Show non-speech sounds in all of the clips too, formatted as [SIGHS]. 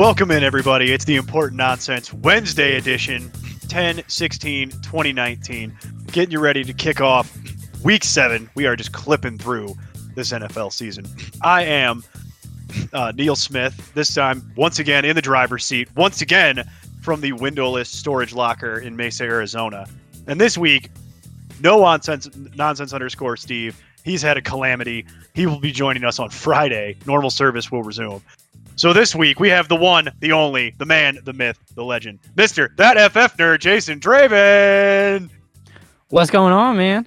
Welcome in, everybody. It's the Important Nonsense Wednesday edition, 10 16 2019. Getting you ready to kick off week seven. We are just clipping through this NFL season. I am uh, Neil Smith, this time once again in the driver's seat, once again from the windowless storage locker in Mesa, Arizona. And this week, no nonsense, nonsense underscore Steve. He's had a calamity. He will be joining us on Friday. Normal service will resume. So this week we have the one, the only, the man, the myth, the legend, Mister That FF nerd, Jason Draven. What's going on, man?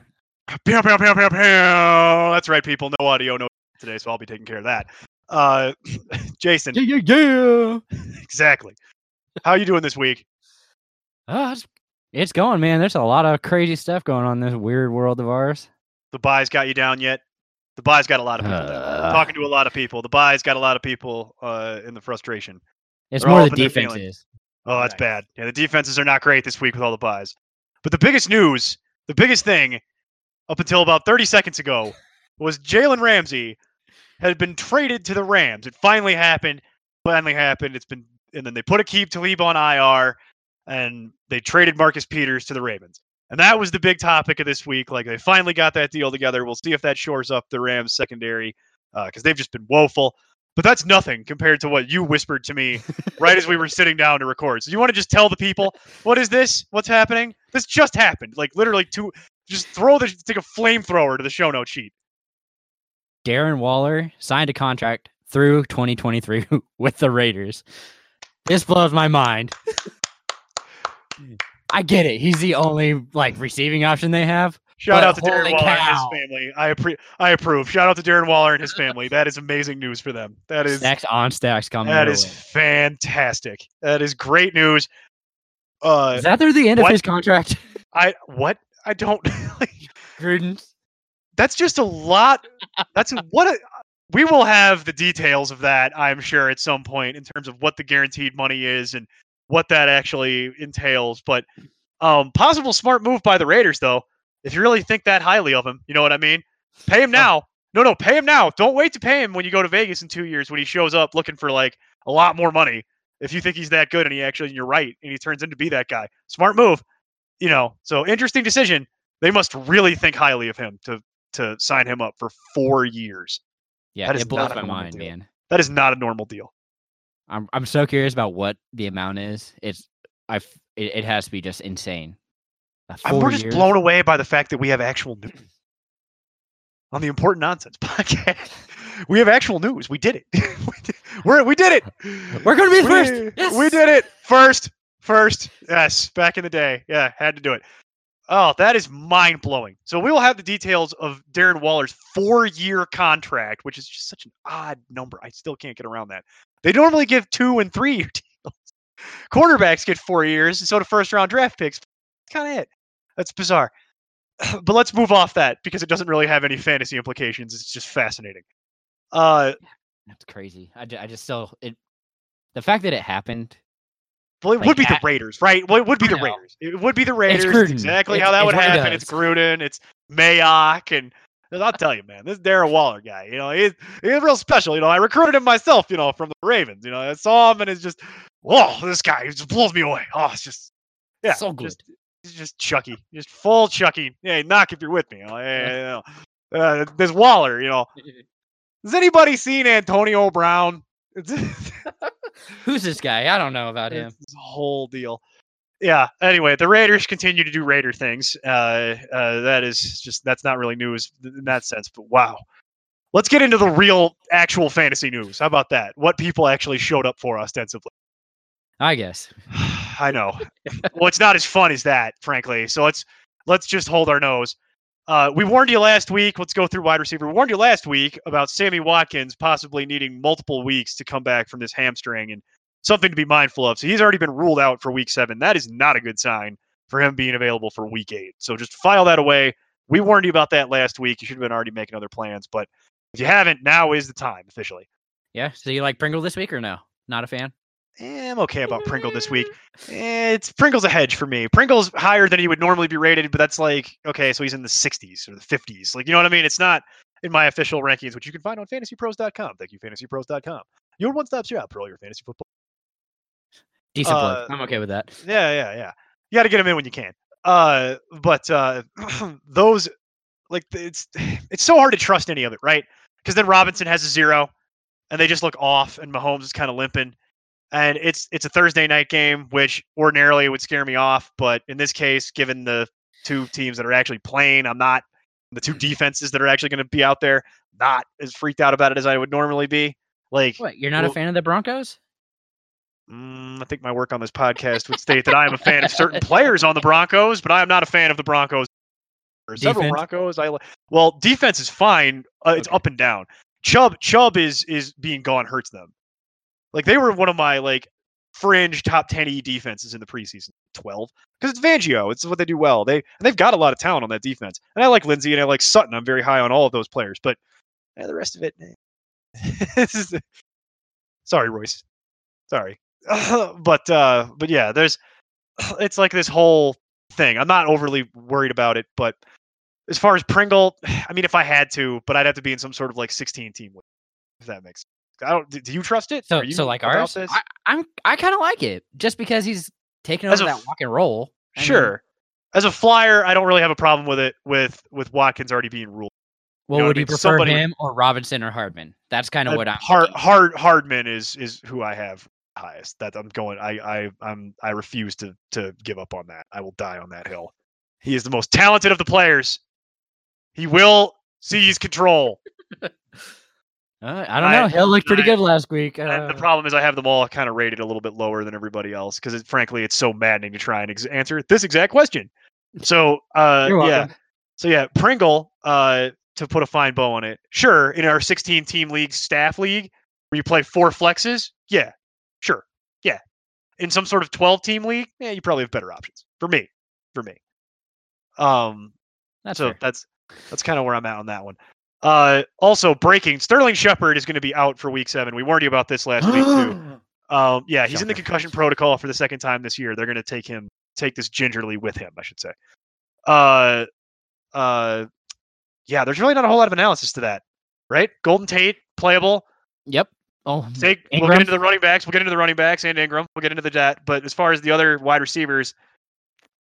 Pew, pew, pew, pew, pew. That's right, people. No audio, no today, so I'll be taking care of that. Uh, [LAUGHS] Jason, Yeah, yeah, yeah. exactly. How you doing this week? Uh, it's, it's going, man. There's a lot of crazy stuff going on in this weird world of ours. The buys got you down yet? The buy's got a lot of people. Uh. Talking to a lot of people. The buy's got a lot of people uh, in the frustration. It's They're more up the in their feelings. defenses. Oh, that's Nice. bad. Yeah, the defenses are not great this week with all the buys. But the biggest news, the biggest thing up until about 30 seconds ago was Jalen Ramsey had been traded to the Rams. It finally happened. Finally happened. It's been and then they put Aqib Talib on IR and they traded Marcus Peters to the Ravens. And that was the big topic of this week. Like they finally got that deal together. We'll see if that shores up the Rams secondary uh, because they've just been woeful. But that's nothing compared to what you whispered to me right as we were sitting down to record. So you want to just tell the people what is this? What's happening? This just happened. Like literally two. Just throw the take a flamethrower to the show note sheet. Darren Waller signed a contract through 2023 [LAUGHS] with the Raiders. This blows my mind. I get it. He's the only like receiving option they have. Shout But out to Darren Waller and his family. I appre- I approve. Shout out to Darren Waller and his family. That is amazing news for them. That is next on stacks coming. That is fantastic. That is great news. Uh, Is that through the end what? of his contract? [LAUGHS] I what I don't. [LAUGHS] Gruden. that's just a lot. That's what a, we will have the details of that. I'm sure at some point in terms of what the guaranteed money is and what that actually entails. But um, possible smart move by the Raiders, though. If you really think that highly of him, you know what I mean. Pay him now. No, no, pay him now. Don't wait to pay him when you go to Vegas in two years when he shows up looking for like a lot more money. If you think he's that good and he actually, and you're right, and he turns into be that guy. Smart move. You know, so interesting decision. They must really think highly of him to to sign him up for four years. Yeah, That is it blows my mind, man. That is not a normal deal. I'm I'm so curious about what the amount is. It's I it, it has to be just insane. I'm, we're just years? blown away by the fact that we have actual news on the important nonsense [LAUGHS] podcast. we have actual news. We did it. [LAUGHS] we, did, we're, we did it. [LAUGHS] We're gonna be the we, first. We did it first. First. Yes. Back in the day. Yeah. Had to do it. Oh, that is mind blowing. So we will have the details of Darren Waller's four year contract, which is just such an odd number. I still can't get around that. They normally give two and three year deals. Quarterbacks get four years, and so do first round draft picks. Kind of it. That's bizarre. [SIGHS] But let's move off that because it doesn't really have any fantasy implications. It's just fascinating. Uh, That's crazy. I, ju- I just still it. The fact that it happened. Well, it Like would be the Raiders, right? Well, it would be the. Raiders. It would be the Raiders. Exactly It's- how that would happen. It's. Gruden. It's Mayock, and I'll tell you, man, this Darren Waller guy, you know, he's he's real special. You know, I recruited him myself, you know, from the Ravens. You know, I saw him, and it's just, whoa, this guy he just blows me away. Oh, it's just, yeah, So good. Just, he's just Chucky, just full Chucky. Yeah, knock if you're with me. You know, hey, you know. Uh, there's Waller. You know, [LAUGHS] has anybody seen Antonio Brown? [LAUGHS] Who's this guy? I don't know about him. A whole deal. Yeah. Anyway, the Raiders continue to do Raider things. Uh, uh, that is just that's not really news in that sense. But wow, let's get into the real, actual fantasy news. How about that? What people actually showed up for ostensibly. I guess. [SIGHS] I know. well, it's not as fun as that, frankly. So let's let's just hold our nose. Uh, we warned you last week. Let's go through wide receiver. We warned you last week about Sammy Watkins possibly needing multiple weeks to come back from this hamstring and something to be mindful of. So he's already been ruled out for week seven. That is not a good sign for him being available for week eight. So just file that away. We warned you about that last week. You should have been already making other plans. But if you haven't, now is the time officially. Yeah. So you like Pringle this week or no? Not a fan. Eh, I'm okay about Pringle this week. Eh, It's Pringle's a hedge for me. Pringle's higher than he would normally be rated, but that's like okay, so he's in the 60s or the 50s. Like you know what I mean? It's not in my official rankings, which you can find on fantasypros.com. Thank you, fantasypros.com. Your one-stop shop for all your fantasy football Decent Uh. I'm okay with that. Yeah, yeah, yeah. You got to get them in when you can. Uh, but uh, [CLEARS THROAT] those like it's [SIGHS] it's so hard to trust any of it, right? Because then Robinson has a zero, and they just look off, and Mahomes is kind of limping. And it's it's a Thursday night game, which ordinarily would scare me off, but in this case, given the two teams that are actually playing, I'm not the two defenses that are actually going to be out there, not as freaked out about it as I would normally be. Like, What? You're not well- a fan of the Broncos? Mm, I think my work on this podcast would state that I am a fan of certain [LAUGHS] players on the Broncos, but I am not a fan of the Broncos. Or several Defense? Broncos. I li- well, defense is fine. Uh, it's Okay. up and down. Chubb, Chubb is is being gone hurts them. Like they were one of my like fringe top ten e defenses in the preseason. Twelve because it's Fangio. It's what they do well. They and they've got a lot of talent on that defense. And I like Lindsay and I like Sutton. I'm very high on all of those players, but eh, the rest of it. eh. [LAUGHS] This is- Sorry, Royce. Sorry. [LAUGHS] but uh but yeah there's [SIGHS] it's like this whole thing i'm not overly worried about it but as far as pringle [SIGHS] i mean if i had to but i'd have to be in some sort of like 16 team league if that makes sense. i don't do you trust it So, you so like ours, this? I, I'm I kind of like it just because he's taking over a that rock and roll. I mean, sure as a flyer i don't really have a problem with it with with watkins already being ruled Well, know what would I you prefer Somebody would- him or Robinson or Hardman? That's kind of Uh, what I'm. hard thinking. hard hardman is is who i have highest that i'm going i i i'm i refuse to to give up on that. I will die on that hill. He is the most talented of the players. He will seize control. [LAUGHS] Uh, I don't I- know. Hill looked pretty I- good last week. and the Uh, problem is i have them all kind of rated a little bit lower than everybody else because it, frankly it's so maddening to try and ex- answer this exact question. So uh yeah. so yeah pringle uh to put a fine bow on it. Sure in our 16 team league staff league where you play four flexes? Yeah in some sort of 12 team league yeah you probably have better options for me for me. Um That's so fair. that's that's kind of where i'm at on that one. Uh also breaking sterling shepard is going to be out for week seven. We warned you about this last week too. [GASPS] Um yeah he's in the concussion protocol for the second time this year. They're going to take him take this gingerly with him i should say. Uh uh yeah there's really not a whole lot of analysis to that right? Golden tate playable. Yep. Oh, Take, we'll get into the running backs. We'll get into the running backs and Ingram. We'll get into the that. But as far as the other wide receivers,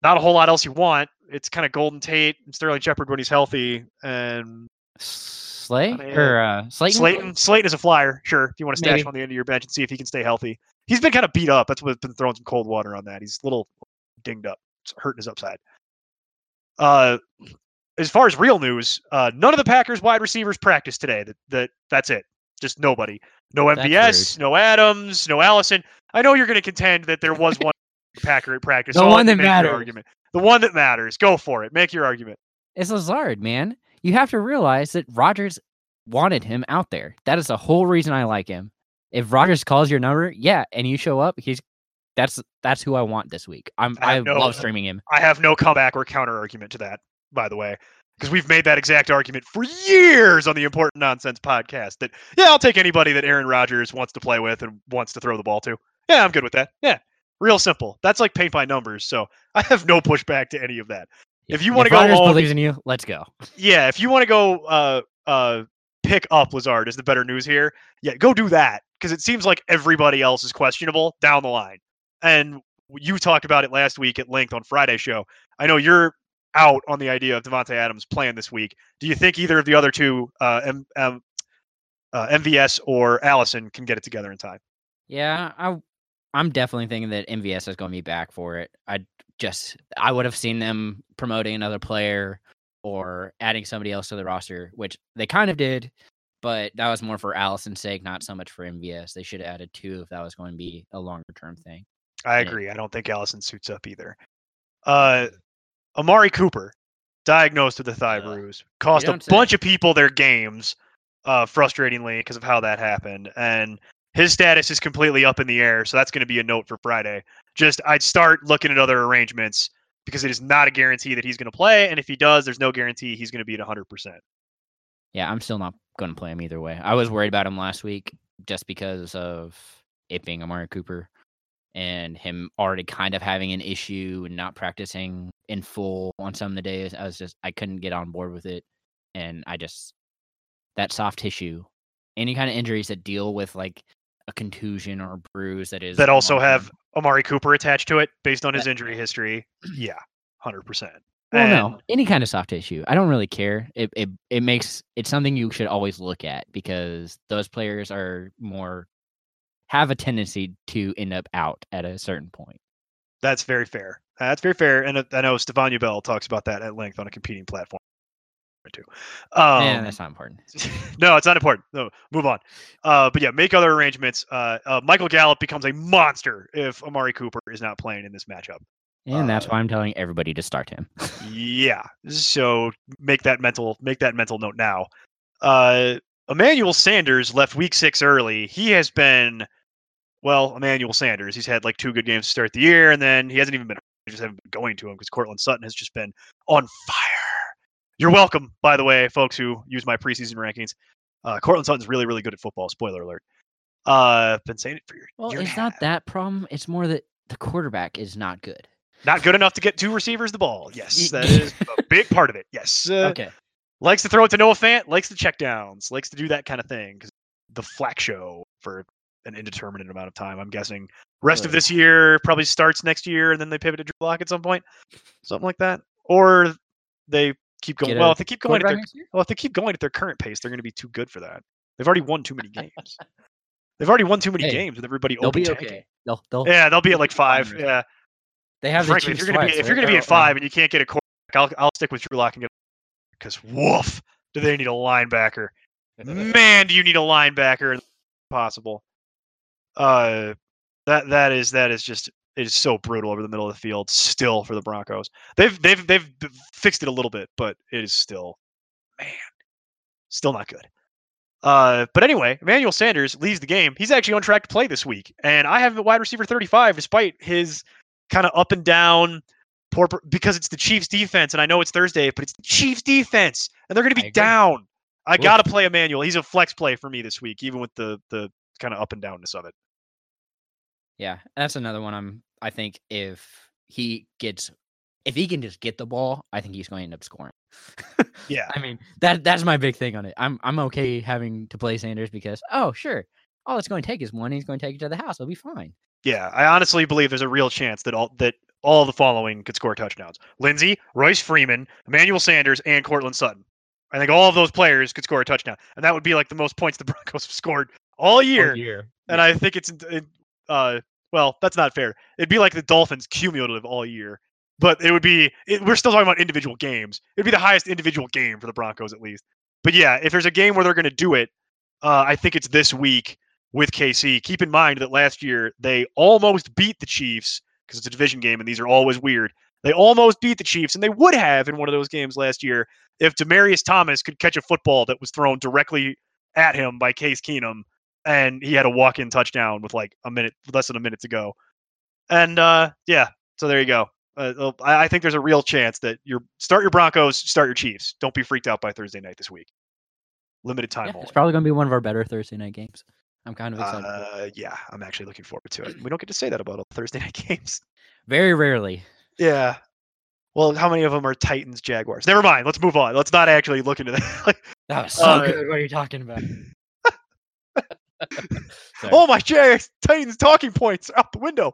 not a whole lot else you want. It's kind of Golden Tate and Sterling Shepard when he's healthy, and Slay I mean, or uh, Slayton. Slayton. Slayton is a flyer, sure. If you want to stash Maybe. him on the end of your bench and see if he can stay healthy, he's been kind of beat up. That's what's been throwing some cold water on that. He's a little dinged up, it's hurting his upside. Uh, as far as real news, uh, none of the Packers wide receivers practiced today. That that that's it. Just nobody. No MVS, no Adams, no Allison. I know you're going to contend that there was [LAUGHS] one Packer at practice. The I'll one that matters. Argument. The one that matters. Go for it. Make your argument. It's Lazard, man. You have to realize that Rodgers wanted him out there. That is the whole reason I like him. If Rodgers calls your number, yeah, and you show up, he's that's that's who I want this week. I'm I I, no- love streaming him. I have no comeback or counter argument to that, by the way, because we've made that exact argument for years on the Important Nonsense podcast. That yeah, I'll take anybody that Aaron Rodgers wants to play with and wants to throw the ball to. Yeah, I'm good with that. Yeah, real simple. That's like paint by numbers. So [LAUGHS] I have no pushback to any of that. If you wanna go Rodgers all- believes in you, let's go. [LAUGHS] Yeah, if you want to go uh uh pick up Lazard is the better news here. Yeah, go do that because it seems like everybody else is questionable down the line. And you talked about it last week at length on Friday show. I know you're out on the idea of Davante Adams playing this week. Do you think either of the other two, uh, M- M- uh, MVS or Allison, can get it together in time? Yeah, I I'm definitely thinking that MVS is going to be back for it. I just I would have seen them promoting another player or adding somebody else to the roster, which they kind of did, but that was more for Allison's sake, not so much for MVS. They should have added two if that was going to be a longer term thing. I agree. I don't think Allison suits up either. Uh, Amari Cooper, diagnosed with the thigh Ugh. bruise, cost a bunch of people their games, uh, frustratingly because of how that happened. And his status is completely up in the air, so that's going to be a note for Friday. Just I'd start looking at other arrangements because it is not a guarantee that he's going to play, and if he does, there's no guarantee he's going to be at 100. percent Yeah, I'm still not going to play him either way. I was worried about him last week just because of it being Amari Cooper and him already kind of having an issue and not practicing in full on some of the days. I was just I couldn't get on board with it, and I just that soft tissue, any kind of injuries that deal with like a contusion or a bruise that is that also long-term. have Amari Cooper attached to it based on his injury history. Yeah, hundred percent. Well, no, any kind of soft tissue. I don't really care. It it it makes it's something you should always look at because those players are more have a tendency to end up out at a certain point. That's very fair. That's very fair. And uh, I know Stephania Bell talks about that at length on a competing platform too. Um, yeah, that's not important. [LAUGHS] no, it's not important. No, move on. Uh, but yeah, make other arrangements. Uh, uh, Michael Gallup becomes a monster if Amari Cooper is not playing in this matchup. And that's Uh, why I'm telling everybody to start him. [LAUGHS] Yeah. So make that mental make that mental note now. Uh Emmanuel Sanders left week six early. He has been well, Emmanuel Sanders. He's had like two good games to start the year, and then he hasn't even been they just haven't been going to him because Courtland Sutton has just been on fire. You're welcome, by the way, folks who use my preseason rankings. Uh Courtland Sutton's really, really good at football. Spoiler alert. Uh been saying it for years. Well, it's not that problem. It's more that the quarterback is not good. Not good enough to get two receivers the ball. Yes, that is a big part of it. Yes. Uh, okay. likes to throw it to Noah Fant, likes to check downs, likes to do that kind of thing. 'cause the flack show for an indeterminate amount of time. I'm guessing rest of this year probably starts next year, and then they pivot to Drew Lock at some point, something like that. Or they keep going. Get Well, if they keep going at their well, if they keep going at their current pace, they're going to be too good for that. They've already won too many [LAUGHS] games. They've already won too many Hey, games with everybody They'll open be tanking. okay. They'll they'll Yeah, they'll be at like five. Yeah, they have frankly, the if you're gonna be twice, if you're gonna be at five and you can't get a quarterback, I'll I'll stick with Drew Lock and get because woof, do they need a linebacker? [LAUGHS] Man, do you need a linebacker? Possible. Uh, that that is that is just it is so brutal over the middle of the field still for the Broncos. They've they've they've fixed it a little bit, but it is still, man, still not good. Uh, but anyway, Emmanuel Sanders leaves the game. He's actually on track to play this week, and I have a wide receiver 35, despite his kind of up and down poor because it's the Chiefs defense, and I know it's Thursday, but it's the Chiefs defense, and they're going to be agree. down. I got to play Emmanuel. He's a flex play for me this week, even with the the kind of up and downness of it. Yeah, that's another one. I'm. I think if he gets, if he can just get the ball, I think he's going to end up scoring. [LAUGHS] Yeah, I mean that that's my big thing on it. I'm I'm okay having to play Sanders because oh sure, all it's going to take is one. He's going to take it to the house. It'll be fine. yeah. I honestly believe there's a real chance that all that all the following could score touchdowns: Lindsay, Royce Freeman, Emmanuel Sanders, and Courtland Sutton. I think all of those players could score a touchdown, and that would be like the most points the [LAUGHS] Broncos have scored all year. year. And I think it's, it, uh, well, that's not fair. It'd be like the Dolphins cumulative all year, but it would be. It, we're still talking about individual games. It'd be the highest individual game for the Broncos at least. But yeah, if there's a game where they're going to do it, uh, I think it's this week with KC. Keep in mind that last year they almost beat the Chiefs because it's a division game and these are always weird. They almost beat the Chiefs, and they would have in one of those games last year if Demaryius Thomas could catch a football that was thrown directly at him by Case Keenum and he had a walk-in touchdown with like a minute, less than a minute to go. And uh, yeah, so there you go. Uh, uh, I think there's a real chance that you start your Broncos, start your Chiefs. Don't be freaked out by Thursday night this week. Limited time Yeah, it's probably going to be one of our better Thursday night games. I'm kind of excited. Uh, yeah, I'm actually looking forward to it. We don't get to say that about all Thursday [LAUGHS] night games. Very rarely. Yeah. Well, how many of them are Titans, Jaguars? Never mind. Let's move on. Let's not actually look into that. [LAUGHS] That was so Uh, good. What are you talking about? [LAUGHS] Oh my Jags, Titans talking points out the window.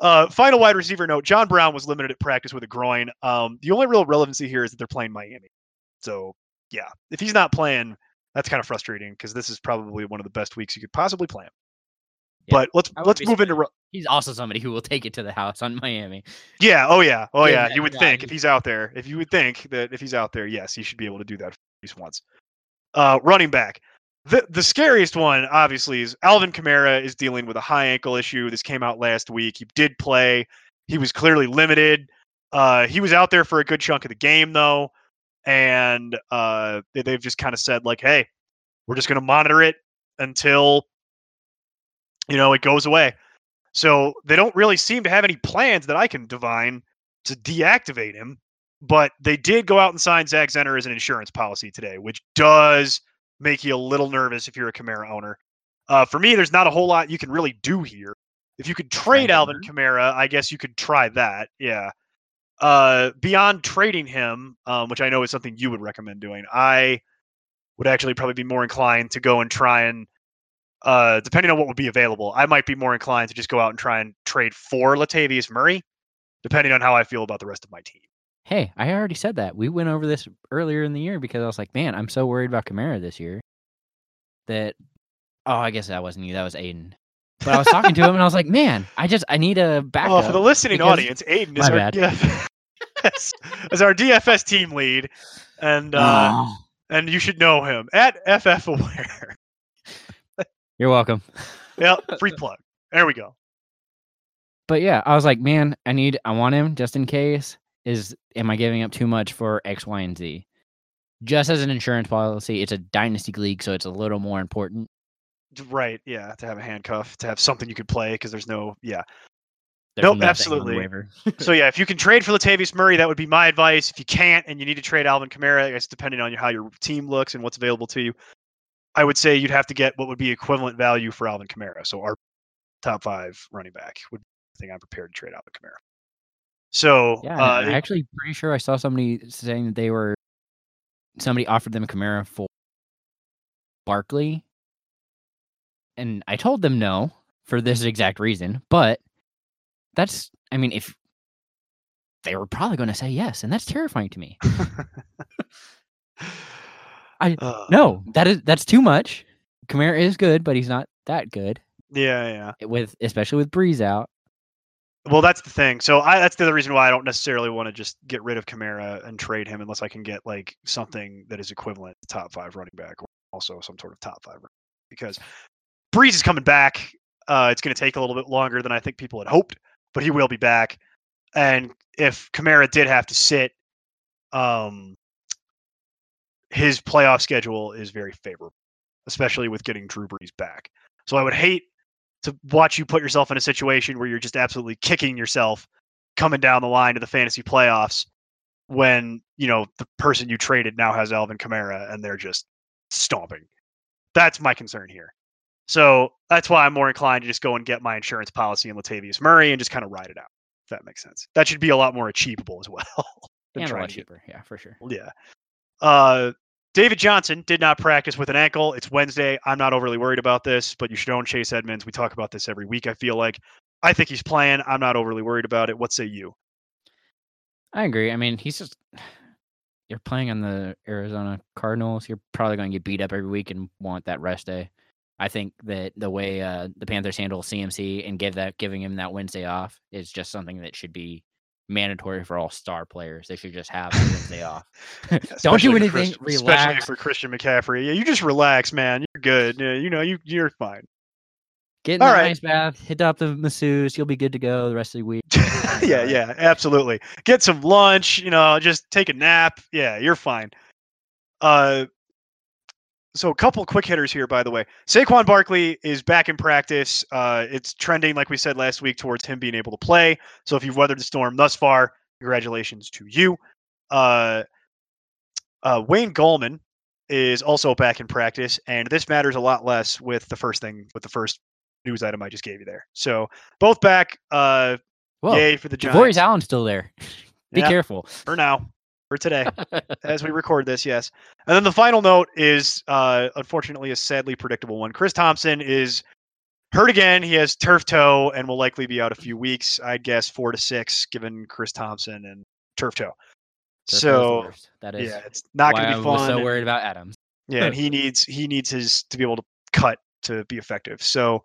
Uh, final wide receiver note: John Brown was limited at practice with a groin. Um, the only real relevancy here is that they're playing Miami. So yeah, if he's not playing, that's kind of frustrating because this is probably one of the best weeks you could possibly play him. Yeah, But let's let's move into He's also somebody who will take it to the house on Miami. yeah. Oh yeah. Oh Give yeah. You would guy- think if he's out there, if you would think that if he's out there, yes, he should be able to do that at least once. Uh, running back. The the scariest one, obviously, is Alvin Kamara is dealing with a high ankle issue. This came out last week. He did play. He was clearly limited. Uh, he was out there for a good chunk of the game though, and uh, they, they've just kind of said like, "Hey, we're just going to monitor it until you know it goes away." So they don't really seem to have any plans that I can divine to deactivate him. But they did go out and sign Zach Zenner as an insurance policy today, which does make you a little nervous if you're a Kamara owner. Uh, for me, there's not a whole lot you can really do here. If you could trade Alvin. Kamara, I guess you could try that. Yeah. Uh, beyond trading him, um, which I know is something you would recommend doing, I would actually probably be more inclined to go and try and uh, depending on what would be available, I might be more inclined to just go out and try and trade for Latavius Murray, depending on how I feel about the rest of my team. Hey, I already said that. We went over this earlier in the year because I was like, man, I'm so worried about Kamara this year that. Oh, I guess that wasn't you. That was Aiden. But I was talking to him and I was like, man, I just I need a backup. Oh, for the listening because- audience, Aiden is My our bad. DFS, [LAUGHS] is our DFS team lead, and uh, Oh, and you should know him at FF Aware. you're welcome. [LAUGHS] yep, free plug. There we go. But yeah, I was like, man, I need I want him just in case. Is am I giving up too much for X, Y, and Z? Just as an insurance policy, it's a dynasty league, so it's a little more important. Right, yeah, to have a handcuff, to have something you could play because there's no, yeah. There's Nope, nothing on the absolutely. so yeah, if you can trade for Latavius Murray, that would be my advice. If you can't and you need to trade Alvin Kamara, I guess depending on how your team looks and what's available to you, I would say you'd have to get what would be equivalent value for Alvin Kamara. So our top five running back would be the thing I'm prepared to trade Alvin Kamara. So Yeah, uh, I'm actually pretty sure I saw somebody saying that they were somebody offered them Kamara for Barkley, and I told them no for this exact reason. But that's, I mean, if they were probably going to say yes, and that's terrifying to me. [LAUGHS] I- uh, No, that is that's too much. Kamara is good, but he's not that good. yeah, yeah. With especially with Brees out. Well, that's the thing. So I that's the other reason why I don't necessarily want to just get rid of Kamara and trade him unless I can get like something that is equivalent to top five running back or also some sort of top five because Brees is coming back. Uh, it's going to take a little bit longer than I think people had hoped, but he will be back. And if Kamara did have to sit, um, his playoff schedule is very favorable, especially with getting Drew Brees back. So I would hate to watch you put yourself in a situation where you're just absolutely kicking yourself coming down the line to the fantasy playoffs when you know the person you traded now has Alvin Kamara and they're just stomping. That's my concern here. So that's why I'm more inclined to just go and get my insurance policy in Latavius Murray and just kind of ride it out. If that makes sense. That should be a lot more achievable as [LAUGHS] well. than And a lot cheaper, yeah, for sure. yeah. Uh, David Johnson did not practice with an ankle. It's Wednesday. I'm not overly worried about this, but you should own Chase Edmonds. We talk about this every week, I feel like. I think he's playing. I'm not overly worried about it. What say you? I agree. I mean, he's just [SIGHS] you're playing on the Arizona Cardinals. You're probably going to get beat up every week and want that rest day. I think that the way uh, the Panthers handle CMC and give that giving him that Wednesday off is just something that should be mandatory for all star players. They should just have that Wednesday [LAUGHS] off. [LAUGHS] Don't Especially do for anything. Chris- Especially relax. for Christian McCaffrey. Yeah, you just relax, man. You're good. Yeah, you know, you you're fine. Get in All the right. ice bath, hit up the masseuse. You'll be good to go the rest of the week. [LAUGHS] yeah, yeah, absolutely. Get some lunch, you know, just take a nap. Yeah, you're fine. Uh so a couple quick hitters here, by the way. Saquon Barkley is back in practice. Uh, it's trending, like we said last week, towards him being able to play. So if you've weathered the storm thus far, congratulations to you. Uh, uh, Wayne Gallman is also back in practice, and this matters a lot less with the first thing, with the first news item I just gave you there. So both back. Uh, Whoa, Yay for the Giants Allen's still there. [LAUGHS] Be Yeah. careful. for now, for today, [LAUGHS] as we record this. Yes, and then the final note is, uh, unfortunately, a sadly predictable one. Chris Thompson is hurt again. He has turf toe and will likely be out a few weeks. I'd guess four to six, given Chris Thompson and turf toe. Turf So that is yeah, it's not going to be was fun. so and- worried about Adams. yeah, and he needs he needs his to be able to cut to be effective. So,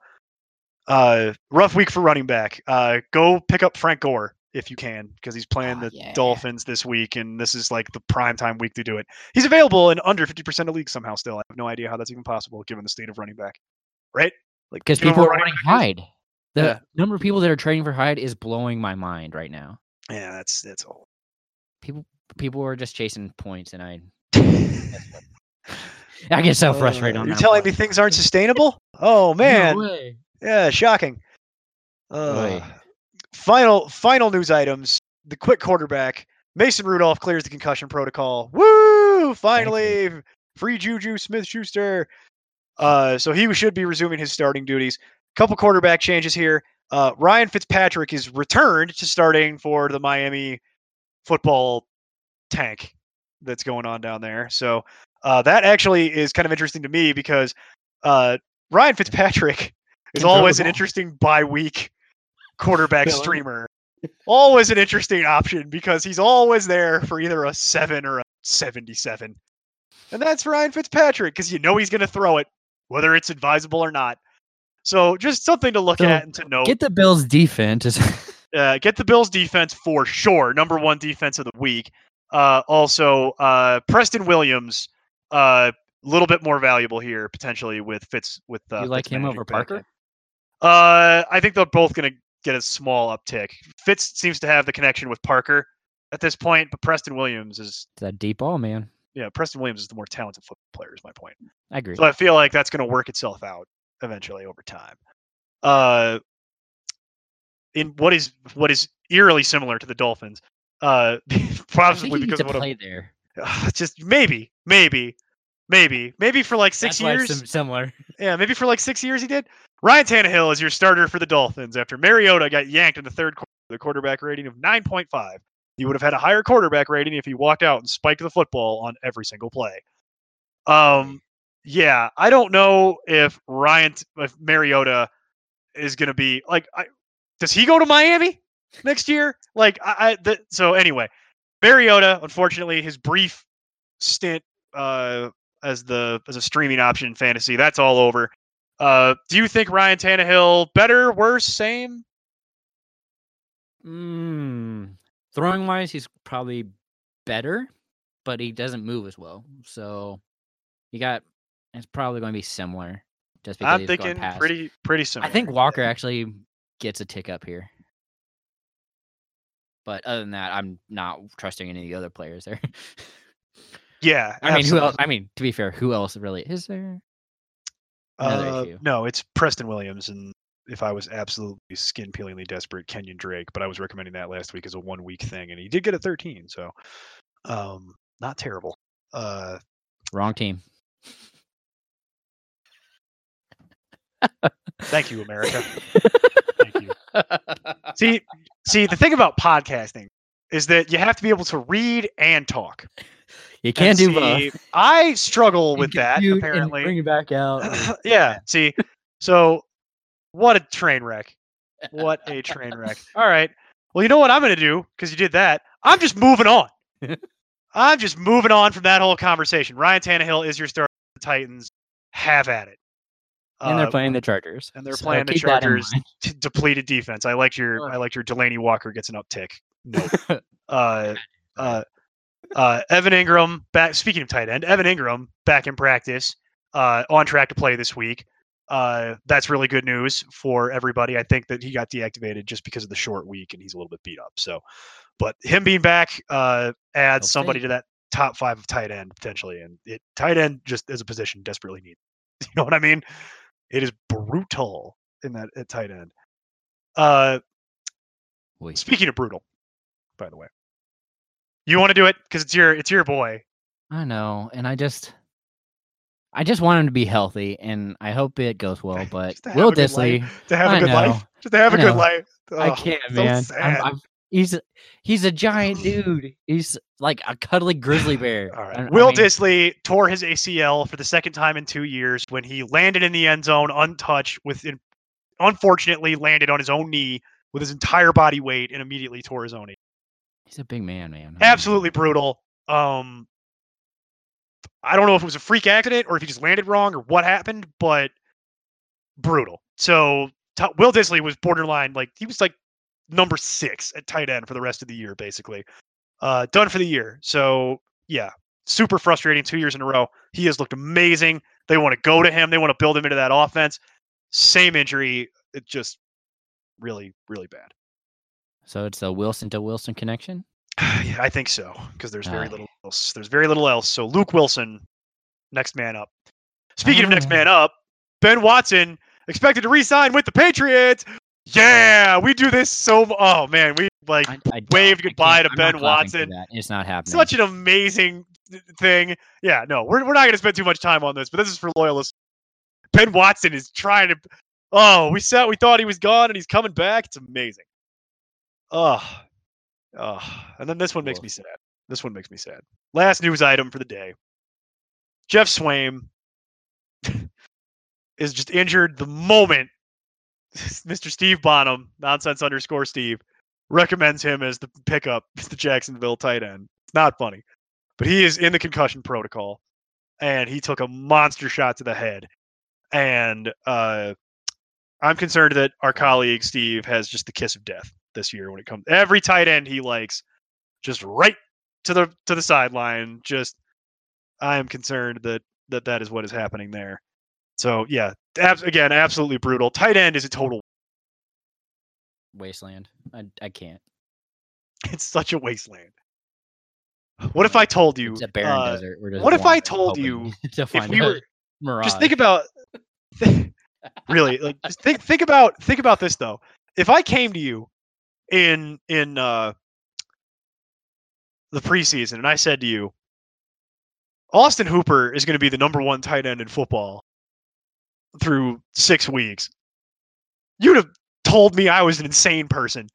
uh, rough week for running back. Uh, go pick up Frank Gore if you can because he's playing Oh, the yeah. Dolphins this week, and this is like the prime time week to do it. He's available in under fifty percent of leagues somehow. Still, I have no idea how that's even possible given the state of running back. Right? Like Because people are running running? Hyde. The Yeah. number of people that are trading for Hyde is blowing my mind right now. Yeah, that's that's all. People people are just chasing points, and I [LAUGHS] I get so frustrated Uh, on You're that telling play. me things aren't sustainable? Oh man. No way. Yeah, shocking. Oy. Uh, final final news items. The quick quarterback Mason Rudolph clears the concussion protocol. Woo! Finally, free Juju Smith Schuster. Uh, so he should be resuming his starting duties. Couple quarterback changes here. Uh, Ryan Fitzpatrick is returned to starting for the Miami football tank that's going on down there. So uh, that actually is kind of interesting to me because uh, Ryan Fitzpatrick [LAUGHS] is Can throw the always an interesting bye week quarterback Filler. streamer. Always an interesting option because he's always there for either a seven or a 77. And that's Ryan Fitzpatrick because you know he's going to throw it, whether it's advisable or not. So just something to look So, at and to note. Get the Bills defense. uh, [LAUGHS] get the Bills defense for sure. Number one defense of the week. Uh, also, uh, Preston Williams, a uh, little bit more valuable here potentially with Fitz. With uh, you like him over Parker? Uh, I think they're both going to get a small uptick. Fitz seems to have the connection with Parker at this point, but Preston Williams is It's that deep ball, man. yeah. Preston Williams is the more talented football player. Is my point. I agree. So I feel like that's going to work itself out eventually over time. Uh, in what is what is eerily similar to the Dolphins, uh, [LAUGHS] possibly because of to what play there. I'm, [SIGHS] just maybe, maybe, maybe, maybe for like six That's years. sim- similar. Yeah, maybe for like six years he did. Ryan Tannehill is your starter for the Dolphins after Mariota got yanked in the third quarter with a quarterback rating of 9.5. He would have had a higher quarterback rating if he walked out and spiked the football on every single play. Um, yeah, I don't know if Ryan, if Mariota is going to be like, I, does he go to Miami next year? Like, I, I the, so anyway, Mariota, unfortunately, his brief stint uh, as the as a streaming option fantasy, that's all over. Uh, do you think Ryan Tannehill better, worse, same? Mm, throwing wise, he's probably better, but he doesn't move as well. So you got it's probably going to be similar. Just because I'm he's thinking past. pretty pretty similar. I think Walker actually gets a tick up here. But other than that, I'm not trusting any of the other players there. [LAUGHS] Yeah, I mean, who else? I mean, to be fair, who else really is there? Uh, no, it's Preston Williams, and if I was absolutely skin peelingly desperate, Kenyon Drake. But I was recommending that last week as a one week thing, and he did get a 13, so um, not terrible. Uh, Wrong team. thank you, America. Thank you. [LAUGHS] See, see, the thing about podcasting is that you have to be able to read and talk. You can't do see, both. I struggle with that apparently. bring it back out. [LAUGHS] yeah. See, so what a train wreck. What a train wreck. [LAUGHS] All right. Well, you know what I'm going to do because you did that. I'm just moving on. [LAUGHS] I'm just moving on from that whole conversation. Ryan Tannehill is your star. The Titans have at it. and they're Uh, playing the Chargers. and they're So playing the keep that in Chargers. t- depleted defense. I liked your Sure. I liked your Delanie Walker gets an uptick. No. uh, uh, uh, Evan Engram back. Speaking of tight end, Evan Engram back in practice, uh, on track to play this week. Uh, that's really good news for everybody. I think that he got deactivated just because of the short week and he's a little bit beat up. So, but him being back uh, adds He'll somebody to that top five of tight end potentially, and it tight end just as a position desperately needed. [LAUGHS] You know what I mean? It is brutal in that at tight end. Uh, Wait. speaking of brutal, by the way, you want to do it because it's your it's your boy. I know, and I just, I just want him to be healthy, and I hope it goes well. [LAUGHS] But Just to have Will Dissly, to have a I good life. Just to have a I good know. life. I can't, so man. I'm, I'm, he's he's a giant [SIGHS] dude. He's like a cuddly grizzly bear. All right. I- I Will mean, Dissly tore his ACL for the second time in two years when he landed in the end zone untouched with, unfortunately, landed on his own knee with his entire body weight and immediately tore his own knee. He's a big man, man. Absolutely brutal. Um, I don't know if it was a freak accident or if he just landed wrong or what happened, but brutal. So Will Dissly was borderline like he was like number six at tight end for the rest of the year, basically. Uh, done for the year. So yeah, super frustrating. Two years in a row, he has looked amazing. They want to go to him. They want to build him into that offense. Same injury. It just really, really bad. So it's a Wilson to Wilson connection. [SIGHS] Yeah, I think so because there's very Aye. little else. There's very little else. So Luke Wilson, next man up. Speaking of next Ah. man up, Ben Watson expected to re-sign with the Patriots. Yeah, we do this so. Oh man, we like I, I waved goodbye to I'm Ben Watson. It's not happening. such an amazing thing. Yeah, no, we're we're not going to spend too much time on this, but this is for loyalists. Ben Watson is trying to. Oh, we said we thought he was gone and he's coming back. It's amazing. Oh, oh, and then this one makes me sad. This one makes me sad. Last news item for the day. Geoff Swaim [LAUGHS] is just injured the moment [LAUGHS] Mr. Steve Bonham, nonsense underscore Steve, recommends him as the pickup, [LAUGHS] the Jacksonville tight end. It's not funny, but he is in the concussion protocol, and he took a monster shot to the head. And uh, I'm concerned that our colleague Steve has just the kiss of death this year when it comes. Every tight end he likes, just right to the to the sideline. Just, I am concerned that that that is what is happening there. So yeah, abs- again, absolutely brutal. Tight end is a total. Wasteland. I I can't. It's such a wasteland. What if I told you? It's a barren uh, desert. What if I told you [LAUGHS] to find we were- mirage? Just think about. [LAUGHS] really, like just think think about think about this though. If I came to you in in uh the preseason and I said to you, Austin Hooper is going to be the number one tight end in football through six weeks, you'd have told me I was an insane person.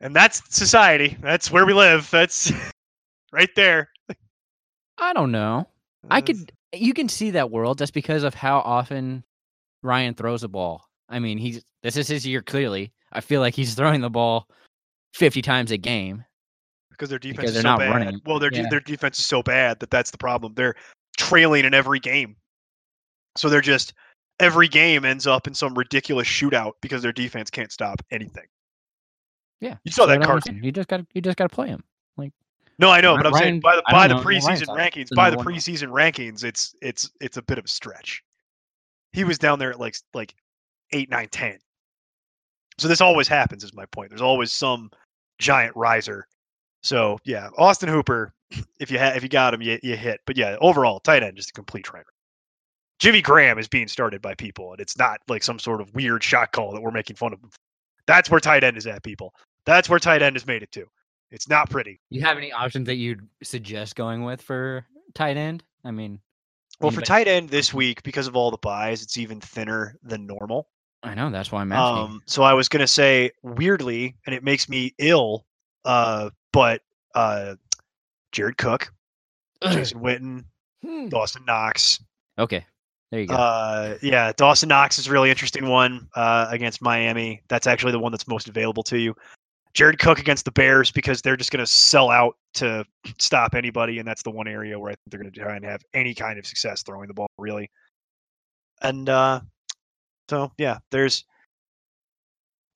And that's society. That's where we live. That's [LAUGHS] right there. I don't know. I could. You can see that world just because of how often Ryan throws a ball. I mean, he's this is his year clearly. I feel like he's throwing the ball fifty times a game. because their defense because is so bad. running. Well, their de- Yeah. their defense is so bad that that's the problem. They're trailing in every game, so they're just every game ends up in some ridiculous shootout because their defense can't stop anything. Yeah, You saw so that cartoon. You just got. You just got to play him. Like no, I know, but I'm saying by the by the know. Preseason rankings, by the preseason rankings, it's it's it's a bit of a stretch. He was down there at like like eight, nine, ten. So this always happens. Is my point. There's always some giant riser. So yeah, Austin Hooper. If you ha- if you got him, you you hit. But yeah, overall, tight end just a complete train. wreck. Jimmy Graham is being started by people, and it's not like some sort of weird shot call that we're making fun of. That's where tight end is at, people. That's where tight end has made it to. It's not pretty. You have any options that you'd suggest going with for tight end? I mean, Well, for tight end this week, because of all the buys, it's even thinner than normal. I know that's why I'm asking. Um, so I was gonna say weirdly, and it makes me ill. Uh, but uh, Jared Cook, Jason Witten, Hmm. Dawson Knox. okay, there you go. Uh, yeah, Dawson Knox is a really interesting one uh, against Miami. That's actually the one that's most available to you. Jared Cook against the Bears because they're just going to sell out to stop anybody, and that's the one area where I think they're going to try and have any kind of success throwing the ball, really. And uh, so, yeah, there's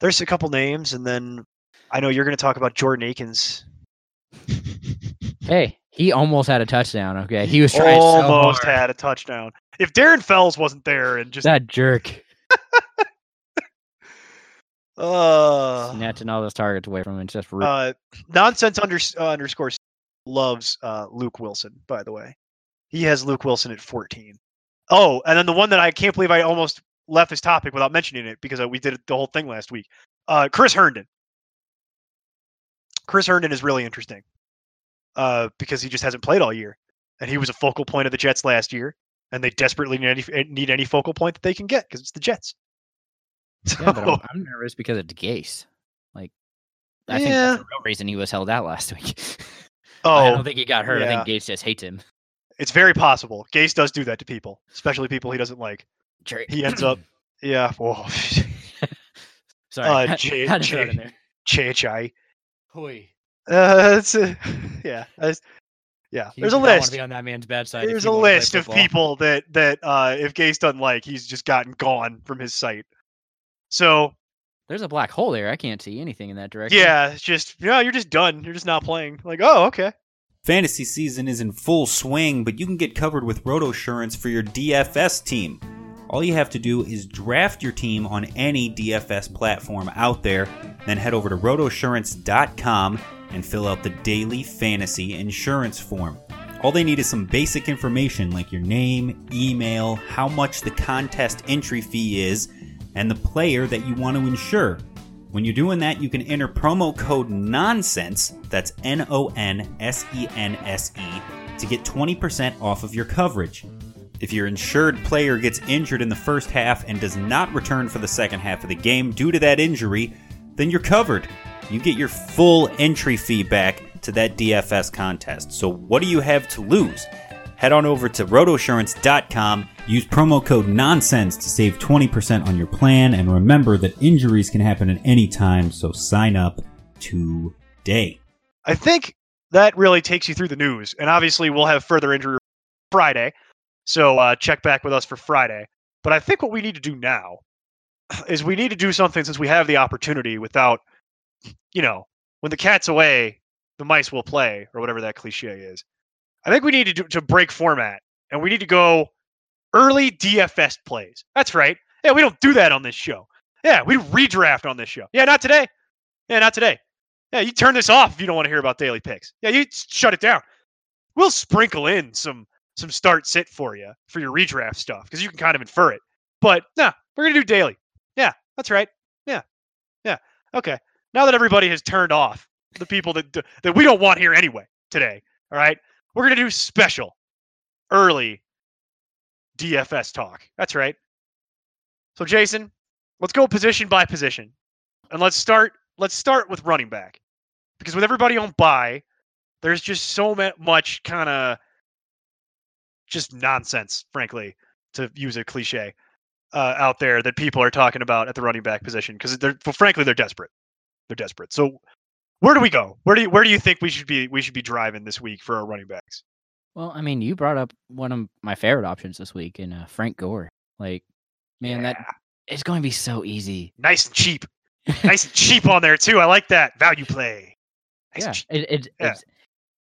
there's a couple names, and then I know you're going to talk about Jordan Akins. hey, he almost had a touchdown. Okay, he was trying so almost hard. had a touchdown. If Darren Fells wasn't there and just that jerk [LAUGHS] uh, snatching all those targets away from him. It's just rude. Uh, nonsense under, uh, underscore loves uh, Luke Wilson. By the way, he has Luke Wilson at 14. Oh, and then the one that I can't believe I almost left this topic without mentioning it because uh, we did the whole thing last week. Uh, Chris Herndon. Chris Herndon is really interesting uh, because he just hasn't played all year, and he was a focal point of the Jets last year, and they desperately need any, need any focal point that they can get because it's the Jets. [LAUGHS] yeah, but I'm, I'm nervous because it's Gase. Like, I think Yeah. that's the real reason he was held out last week. [LAUGHS] oh, I don't think he got hurt. I think Gase just hates him. It's very possible. Gase does do that to people, especially people he doesn't like. Jerry- He ends up, [CLEARS THROAT] yeah. Whoa, [LAUGHS] Sorry, uh, J- had to J- in there. Che Chai. Hoi. Uh, it's a, [LAUGHS] yeah, that's- yeah. You There's a list. be on that man's bad side. There's a list of people that that uh, if Gase doesn't like, he's just gotten gone from his site. So There's a black hole there. I can't see anything in that direction. yeah, it's just yeah, you're just done. You're just not playing. Like oh, okay. Fantasy season is in full swing, but you can get covered with RotoSurance for your DFS team. All you have to do is draft your team on any DFS platform out there, then head over to rotosurance.com and fill out the daily fantasy insurance form. All they need is some basic information like your name, email, how much the contest entry fee is, and the player that you want to insure. When you're doing that, you can enter promo code NONSENSE, that's N O N S E N S E, to get 20% off of your coverage. If your insured player gets injured in the first half and does not return for the second half of the game due to that injury, then you're covered. You get your full entry fee back to that DFS contest. So, what do you have to lose? Head on over to rotosurance.com, use promo code NONSENSE to save 20% on your plan, and remember that injuries can happen at any time, so sign up today. I think that really takes you through the news, and obviously we'll have further injury Friday, so uh, check back with us for Friday. But I think what we need to do now [CLEARS THROAT] is we need to do something since we have the opportunity without, you know, when the cat's away, the mice will play, or whatever that cliche is. I think we need to do, to break format, and we need to go early DFS plays. That's right. Yeah, we don't do that on this show. Yeah, we redraft on this show. Yeah, not today. Yeah, not today. Yeah, you turn this off if you don't want to hear about daily picks. Yeah, you shut it down. We'll sprinkle in some some start sit for you for your redraft stuff because you can kind of infer it. But nah, we're gonna do daily. Yeah, that's right. Yeah, yeah. Okay. Now that everybody has turned off the people that that we don't want here anyway today. All right, we're gonna do special early DFS talk. That's right. So Jason, let's go position by position, and let's start. Let's start with running back because with everybody on buy, there's just so much kind of just nonsense, frankly, to use a cliche, uh, out there that people are talking about at the running back position because they're, well, frankly, they're desperate. They're desperate. So, where do we go? Where do you, where do you think we should be we should be driving this week for our running backs? Well, I mean, you brought up one of my favorite options this week in uh, Frank Gore. Like, man, yeah. that it's going to be so easy. Nice and cheap. [LAUGHS] nice and cheap on there too. I like that value play. Nice yeah, it, it, yeah.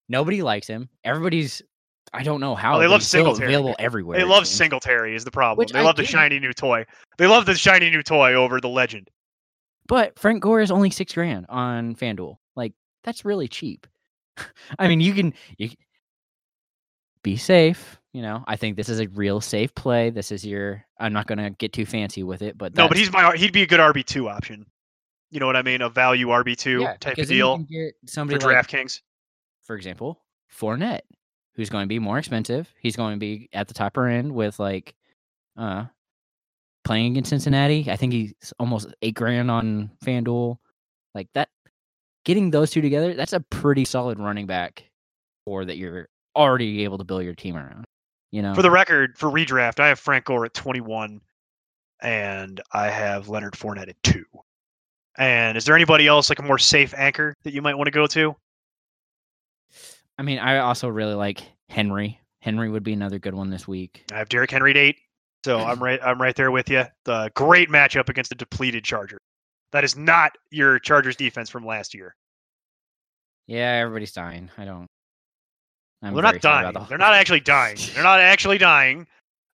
nobody likes him. Everybody's I don't know how. Oh, they love Singletary. Available everywhere. They love seems. Singletary is the problem. Which they I love the shiny new toy. They love the shiny new toy over the legend. But Frank Gore is only six grand on FanDuel. Like that's really cheap. [LAUGHS] I mean, you can you be safe. You know, I think this is a real safe play. This is your. I'm not going to get too fancy with it, but no, but he's my. He'd be a good RB two option. You know what I mean? A value RB two yeah, type of deal. somebody for like, DraftKings, for example, Fournette who's going to be more expensive. He's going to be at the top end with like uh playing against Cincinnati. I think he's almost eight grand on FanDuel. Like that getting those two together, that's a pretty solid running back or that you're already able to build your team around. You know. For the record, for redraft, I have Frank Gore at twenty one and I have Leonard Fournette at two. And is there anybody else like a more safe anchor that you might want to go to? I mean, I also really like Henry. Henry would be another good one this week. I have Derrick Henry at eight, so [LAUGHS] I'm right. I'm right there with you. The great matchup against the depleted Chargers. That is not your Chargers defense from last year. Yeah, everybody's dying. I don't. I'm They're not dying. The they're not actually dying. They're not actually dying.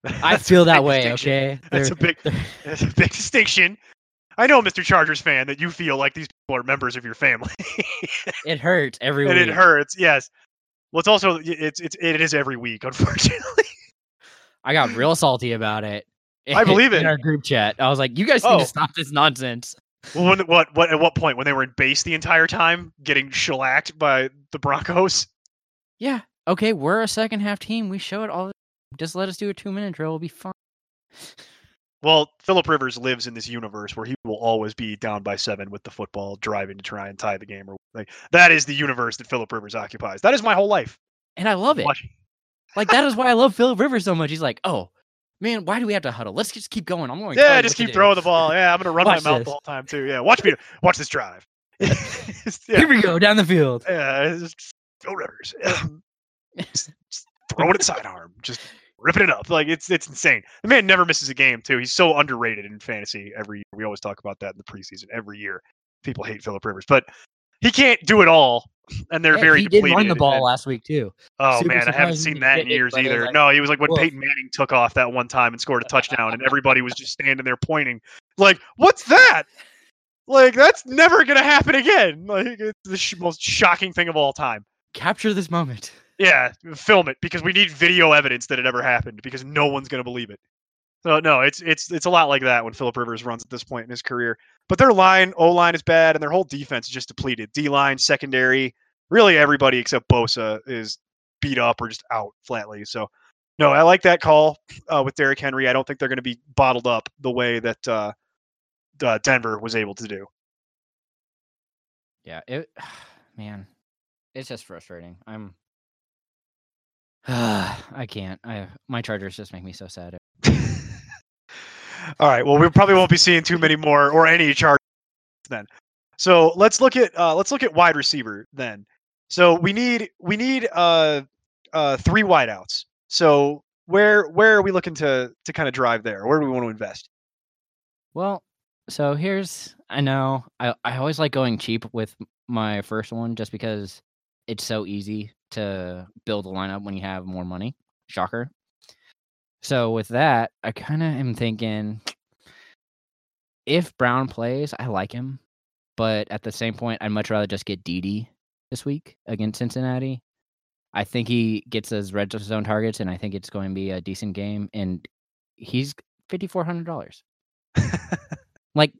I feel that [LAUGHS] way. Okay, that's a big. [LAUGHS] That's a big distinction. I know, Mr. Chargers fan, that you feel like these people are members of your family. it hurts every and week. it hurts. Yes. Well, it's also it's it's it is every week, [LAUGHS] unfortunately. I got real salty about it. [LAUGHS] I believe it in our group chat. I was like, "You guys need oh. to stop this nonsense." Well, when, what what at what point when they were in base the entire time, getting shellacked by the Broncos? Yeah. Okay, we're a second half team. We show it all. Just let us do a two minute drill. We'll be fine. [LAUGHS] Well, Philip Rivers lives in this universe where he will always be down by seven with the football, driving to try and tie the game. Or like that is the universe that Philip Rivers occupies. That is my whole life, and I love it. Like that is why I love Philip Rivers so much. He's like, oh man, why do we have to huddle? Let's just keep going. I'm going. Yeah, just keep throwing the ball. Yeah, I'm gonna run watch my mouth this. the whole time too. Yeah, watch me. Watch this drive. [LAUGHS] yeah. Here we go down the field. Yeah, just go Rivers. [LAUGHS] Um, just, just throwing it sidearm. Just ripping it up. Like it's it's insane. The man never misses a game too. He's so underrated in fantasy every year. We always talk about that in the preseason. Every year, people hate Philip Rivers, but he can't do it all. And they're yeah, very. He depleted. did run the ball and, last week too. Oh Super man, I haven't seen that in years it, either. Like, no, he was like when Peyton Manning took off that one time and scored a touchdown, and [LAUGHS] everybody was just standing there pointing, like, "What's that?" Like that's never gonna happen again. Like it's the sh- most shocking thing of all time. Capture this moment. Yeah, film it because we need video evidence that it ever happened because no one's going to believe it. So no, it's it's it's a lot like that when Philip Rivers runs at this point in his career. But their line, O line is bad, and their whole defense is just depleted. D line, secondary, really everybody except Bosa is beat up or just out flatly. So no, I like that call uh, with Derrick Henry. I don't think they're going to be bottled up the way that uh, uh, Denver was able to do. Yeah, it [SIGHS] man, it's just frustrating. I'm [SIGHS] I can't. I my Chargers just make me so sad. [LAUGHS] All right. Well, we probably won't be seeing too many more or any charges then. So let's look at uh, let's look at wide receiver then. So we need we need uh, uh, three wideouts. So where where are we looking to to kind of drive there? Where do we want to invest? Well, so here's I know I I always like going cheap with my first one just because it's so easy to build a lineup when you have more money. Shocker. So with that, I kind of am thinking if Brown plays, I like him, but at the same point, I'd much rather just get Dede this week against Cincinnati. I think he gets his red zone targets, and I think it's going to be a decent game. And he's fifty four hundred dollars. [LAUGHS] like,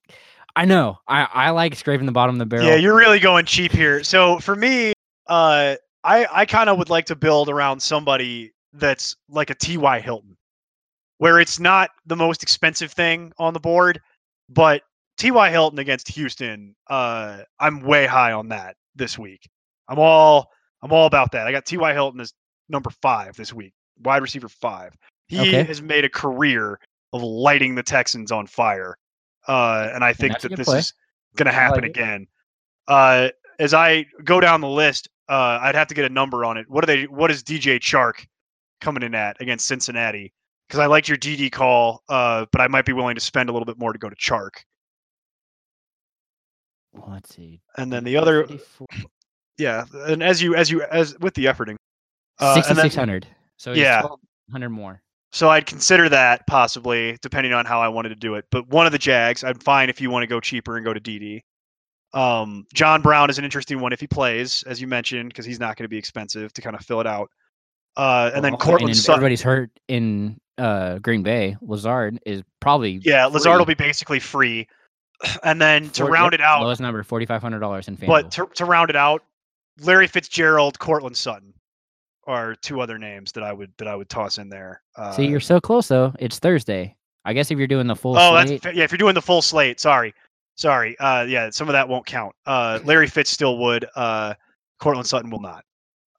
I know I I like scraping the bottom of the barrel. Yeah, you're really going cheap here. So for me, uh, I I kind of would like to build around somebody that's like a T.Y. Hilton, where it's not the most expensive thing on the board, but T.Y. Hilton against Houston, uh, I'm way high on that this week. I'm all I'm all about that. I got T.Y. Hilton as number five this week, wide receiver five. He Okay. has made a career of lighting the Texans on fire, uh, and I think that this play. is going to happen like again. Uh, as I go down the list, uh, I'd have to get a number on it. What are they? What is DJ Chark coming in at against Cincinnati? Because I liked your DD call, uh, but I might be willing to spend a little bit more to go to Chark. Well, let's see. And then the other, 54 [CLEARS THROAT] yeah, and as you as you as with the efforting, uh, 6600. So Yeah. hundred more. So I'd consider that possibly, depending on how I wanted to do it. But one of the Jags, I'm fine if you want to go cheaper and go to DD. Um, John Brown is an interesting one if he plays, as you mentioned, because he's not going to be expensive to kind of fill it out. Uh, and then Also, Courtland if Sutton. everybody's hurt in uh, Green Bay. Lazard is probably Yeah, Lazard will be basically free. [SIGHS] And then to Four- round it out, lowest number forty five hundred dollars in FanDuel. but to, to round it out, Larry Fitzgerald, Courtland Sutton are two other names that I would that I would toss in there. Uh, See, you're so close though. It's Thursday. I guess if you're doing the full Oh, slate, yeah. If you're doing the full slate, sorry, sorry. Uh, yeah, some of that won't count. Uh, Larry Fitz still would. Uh, Courtland Sutton will not.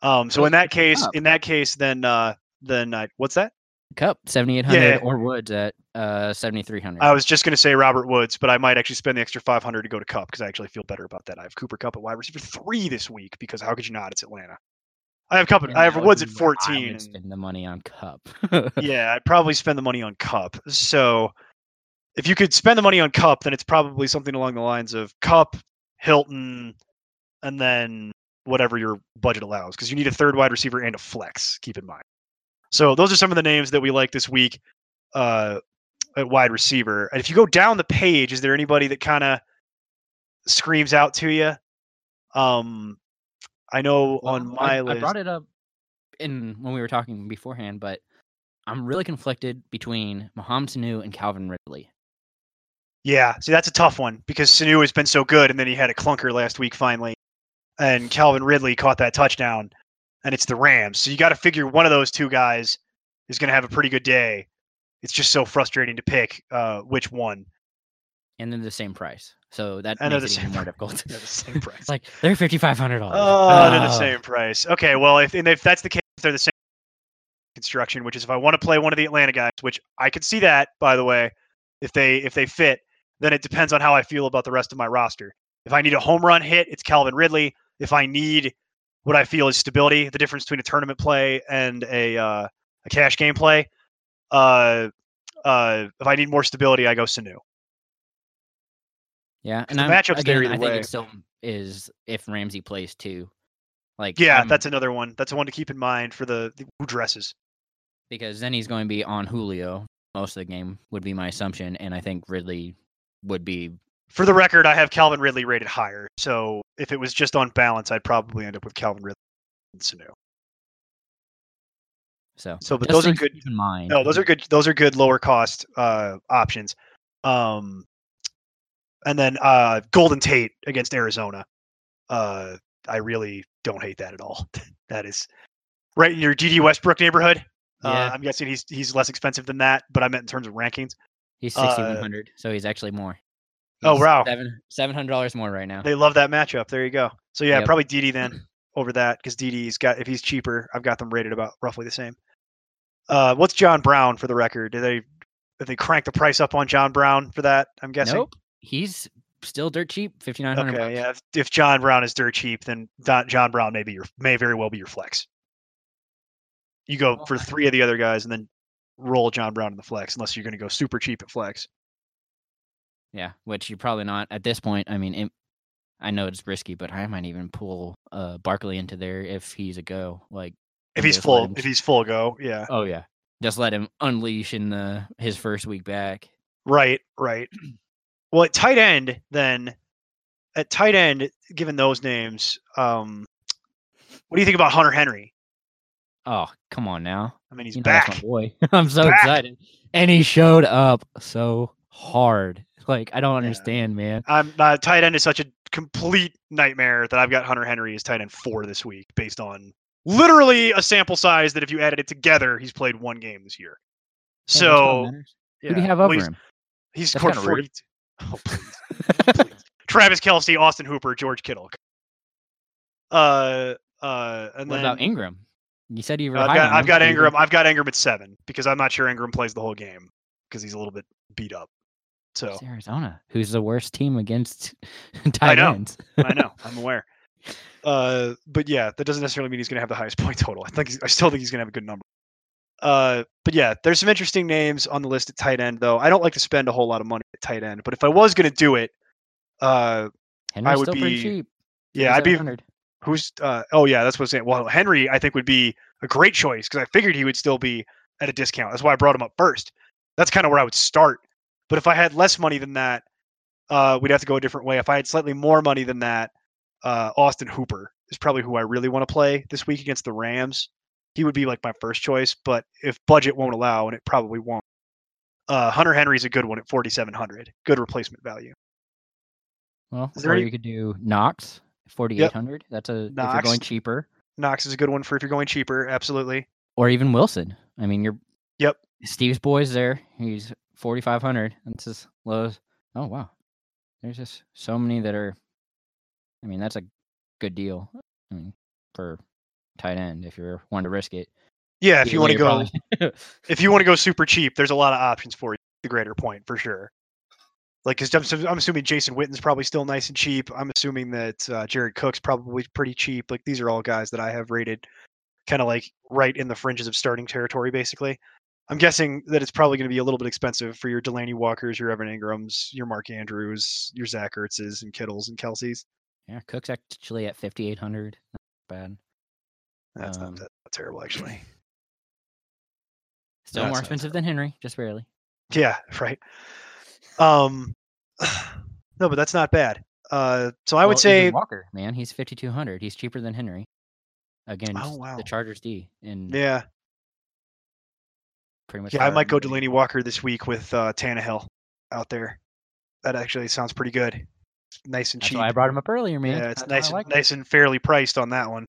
Um, so in that case, up. in that case, then uh, then I, what's that? Kupp seventy eight hundred Yeah. or Woods at uh seventy three hundred. I was just gonna say Robert Woods, but I might actually spend the extra five hundred to go to Kupp because I actually feel better about that. I have Cooper Kupp at wide receiver three this week because how could you not? It's Atlanta. I have Kupp. at- I have Woods at I fourteen. would and- spend the money on Kupp. [LAUGHS] yeah, I'd probably spend the money on Kupp. So if you could spend the money on Kupp, then it's probably something along the lines of Kupp, Hilton, and then whatever your budget allows, because you need a third wide receiver and a flex. Keep in mind. So those are some of the names that we like this week uh, at wide receiver. And if you go down the page, is there anybody that kind of screams out to you? Um, I know on my I, list. I brought it up in when we were talking beforehand, but I'm really conflicted between Mohamed Sanu and Calvin Ridley. Yeah, see that's a tough one because Sanu has been so good, and then he had a clunker last week finally, and Calvin Ridley caught that touchdown, and it's the Rams. So you got to figure one of those two guys is going to have a pretty good day. It's just so frustrating to pick uh, which one. and they're the same price. So that And makes the it same more [LAUGHS] difficult. They're the same [LAUGHS] price. it's like they're fifty five hundred dollars. Oh, they're the same price. Okay, well, if and if that's the case, they're the same construction. Which is if I want to play one of the Atlanta guys, which I could see that, by the way, if they if they fit, then it depends on how I feel about the rest of my roster. If I need a home run hit, it's Calvin Ridley. If I need what I feel is stability, the difference between a tournament play and a uh, a cash game play. Uh, uh, if I need more stability, I go Sanu. Yeah, and the I'm, matchup's again, there either I think way. it still is if Ramsey plays too. Like Yeah, I'm- that's another one. That's one to keep in mind for the, the who dresses. because then he's going to be on Julio most of the game would be my assumption, and I think Ridley would be For the record, I have Calvin Ridley rated higher. So if it was just on balance, I'd probably end up with Calvin Ridley and Sanu. so. So, but those are good. In mind. No, those are good. Those are good lower cost uh, options. Um, and then uh, Golden Tate against Arizona. Uh, I really don't hate that at all. [LAUGHS] that is right in your Dede Westbrook neighborhood. Uh, I'm guessing he's he's less expensive than that, but I meant in terms of rankings. He's uh, sixty one hundred, so he's actually more. Oh, wow. seven seven hundred dollars more right now. They love that matchup. There you go. So yeah, Yep. probably DD then, over that because DD's got if he's cheaper, I've got them rated about roughly the same. Uh, what's John Brown for the record? Did they did they crank the price up on John Brown for that? I'm guessing. Nope. He's still dirt cheap, fifty nine hundred. Okay, yeah. If, if John Brown is dirt cheap, then John Brown may be your may very well be your flex. You go for three of the other guys and then roll John Brown in the flex, unless you're going to go super cheap at flex. Yeah, which you're probably not at this point. I mean, it, I know it's risky, but I might even pull uh Barkley into there if he's a go. Like If he's full, him- if he's full go, yeah. oh yeah, just let him unleash in the his first week back. Right, right. [CLEARS THROAT] Well, at tight end, then at tight end, given those names, um, what do you think about Hunter Henry? Oh come on now, I mean, he's you know back. my boy. [LAUGHS] I'm so Back. excited, and he showed up so hard. Like I don't Yeah. understand, man. I'm uh, tight end is such a complete nightmare that I've got Hunter Henry as tight end four this week, based on literally a sample size that if you added it together, he's played one game this year. Hey, So yeah, who do you have well, over he's, him? He's That's scored 40. Oh, please. [LAUGHS] please. Travis Kelce, Austin Hooper, George Kittle. Uh, uh, and What then about Engram? You said you were. I've got I've got Engram. I've got Engram at seven because I'm not sure Engram plays the whole game because he's a little bit beat up. So It's Arizona, who's the worst team against [LAUGHS] tight know. ends. I know I'm aware. Uh, but yeah, that doesn't necessarily mean he's going to have the highest [LAUGHS] point total. I think he's, I still think he's going to have a good number. Uh, but yeah, there's some interesting names on the list at tight end though. I don't like to spend a whole lot of money at tight end, but if I was going to do it, uh, Henry's would still be- cheap. yeah, I'd be 5,700. Who's uh oh yeah, that's what I'm saying. Well, Henry I think would be a great choice because I figured he would still be at a discount. That's why I brought him up first. That's kind of where I would start. But if I had less money than that, uh, we'd have to go a different way. If I had slightly more money than that, uh, Austin Hooper is probably who I really want to play this week against the Rams. He would be like my first choice, but if budget won't allow, and it probably won't, uh, Hunter Henry's a good one at 4,700. Good replacement value. Well, Is there or any- you could do Knox, forty eight hundred. That's a if you're going cheaper, Knox is a good one for if you're going cheaper. Absolutely. or even Wilson. I mean, you're. Yep. Steve's boy's there. He's forty five hundred. That's as low as. Oh wow, there's just so many that are. I mean, that's a good deal. I mean, for tight end if you're wanting to risk it. Yeah, if you want to go, probably- [LAUGHS] if you want to go super cheap, there's a lot of options for you. The greater point for sure. Like, because I'm, I'm assuming Jason Witten's probably still nice and cheap. I'm assuming that uh, Jared Cook's probably pretty cheap. Like, these are all guys that I have rated kind of like right in the fringes of starting territory, basically. I'm guessing that it's probably going to be a little bit expensive for your Delanie Walkers, your Evan Engrams, your Mark Andrews, your Zach Ertzes, and Kittles and Kelces. yeah, Cook's actually at fifty eight hundred. Bad. That's Um, not that terrible, actually. [CLEARS THROAT] Still That's more expensive than Henry, just barely. Yeah, right. Um, [SIGHS] no, but that's not bad. Uh, so I would say Walker, man, he's fifty two hundred. He's cheaper than Henry Again, Oh, wow. the Chargers D, and Yeah, pretty much. yeah, I might go Delanie Walker this week with uh, Tannehill out there. That actually sounds pretty good. Nice and That's cheap. why I brought him up earlier, man. yeah, it's That's nice I and it. nice and fairly priced on that one.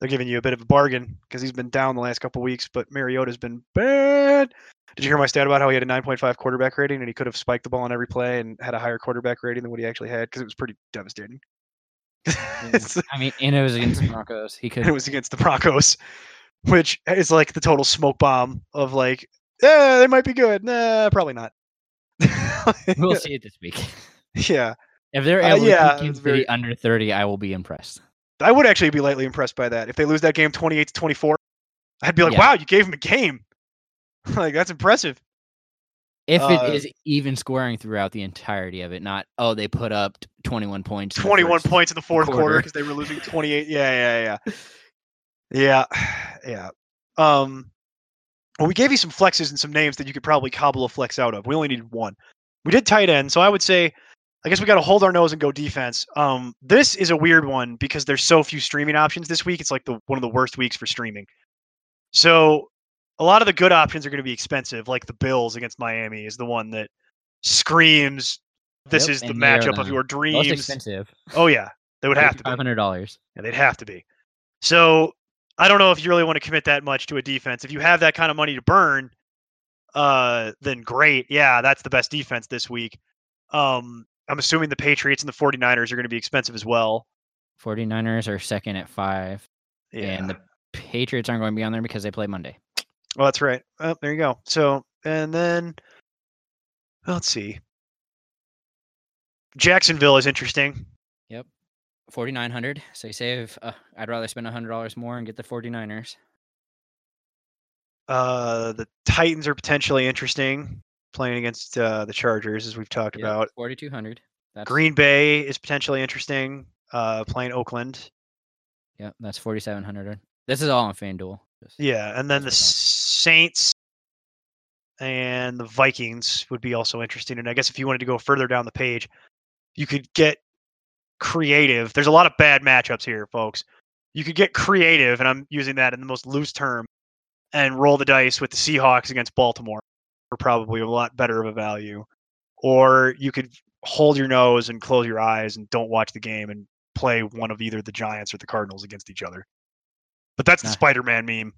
They're giving you a bit of a bargain because he's been down the last couple weeks, but Mariota's been bad. Did you hear my stat about how he had a 9.5 quarterback rating and he could have spiked the ball on every play and had a higher quarterback rating than what he actually had because it was pretty devastating. [LAUGHS] I mean, and it was against the Broncos. He could. [LAUGHS] it was against the Broncos, which is like the total smoke bomb of like, yeah, they might be good. Nah, probably not. [LAUGHS] we'll see it this week. Yeah, If they're Uh, able yeah, to keep very- under thirty, I will be impressed. I would actually be lightly impressed by that. If they lose that game 28 to 24, I'd be like, Yeah. wow, you gave him a game. [LAUGHS] like that's impressive. If Uh, it is even scoring throughout the entirety of it, not oh they put up twenty one points. 21 points in the fourth quarter quarter. because they were losing 28. Yeah, yeah, yeah. Yeah, [SIGHS] yeah. Um, well, we gave you some flexes and some names that you could probably cobble a flex out of. We only needed one. We did tight end, so I would say, I guess we got to hold our nose and go defense. Um, this is a weird one because there's so few streaming options this week. It's like the one of the worst weeks for streaming. So a lot of the good options are going to be expensive. Like the Bills against Miami is the one that screams. This Yep, is the and they are matchup of your most dreams. expensive. Oh yeah, they would have to. Five Be. hundred dollars. Yeah, they'd have to be. So I don't know if you really want to commit that much to a defense. If you have that kind of money to burn, uh, then great. Yeah, that's the best defense this week. Um, I'm assuming the Patriots and the 49ers are going to be expensive as well. 49ers are second at five, Yeah. and the Patriots aren't going to be on there because they play Monday. Well, that's right. Oh, there you go. So, and then let's see. Jacksonville is interesting. Yep. 4900 so you save uh, i'd rather spend $100 more and get the 49ers Uh, the Titans are potentially interesting, playing against uh, the Chargers, as we've talked Yep, about. 4200 that's Green Bay is potentially interesting, uh, playing Oakland. yeah that's 4700 this is all on fanduel just- Yeah, and then the Saints and the Vikings would be also interesting. And I guess if you wanted to go further down the page, you could get creative. There's a lot of bad matchups here, folks. You could get creative, and I'm using that in the most loose term, and roll the dice with the Seahawks against Baltimore for probably a lot better of a value. Or you could hold your nose and close your eyes and don't watch the game and play one of either the Giants or the Cardinals against each other. But that's the Nah. Spider-Man meme.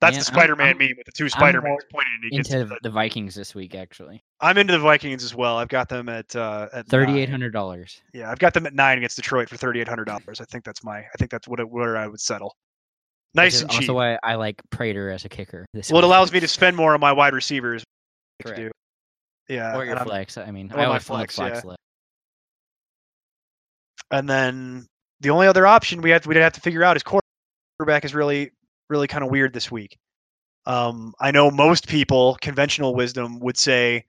That's Man, the Spider-Man I'm meme with the two Spider-Mans pointing against into each other. the vikings this week actually I'm into the Vikings as well. I've got them at uh, at $3800 Yeah, I've got them at nine against Detroit for thirty-eight hundred dollars. I think that's my. I think that's what it, where I would settle. Nice and also cheap. why i like prater as a kicker Well, it allows me to spend more on my wide receivers. Correct. Yeah, or your flex i mean i always flex, flex, yeah. and then the only other option we have we'd have to figure out is quarterback is really really kind of weird this week. Um, I know most people, conventional wisdom, would say,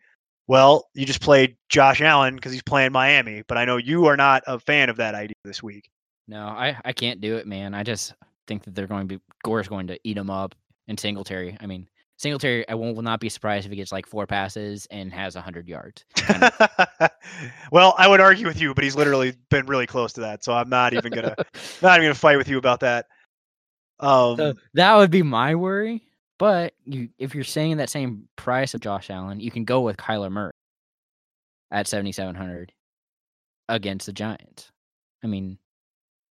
well, you just played Josh Allen because he's playing Miami. But I know you are not a fan of that idea this week. no i i can't do it man i just think that they're going to be gore's going to eat them up in singletary i mean singletary i won't will not be surprised if he gets like four passes and has 100 yards kind of [LAUGHS] well, I would argue with you, but he's literally been really close to that. So I'm not even gonna [LAUGHS] not even gonna fight with you about that. Um, So that would be my worry. But you, if you're saying that same price of Josh Allen, you can go with Kyler Murray at 7,700 against the Giants. I mean,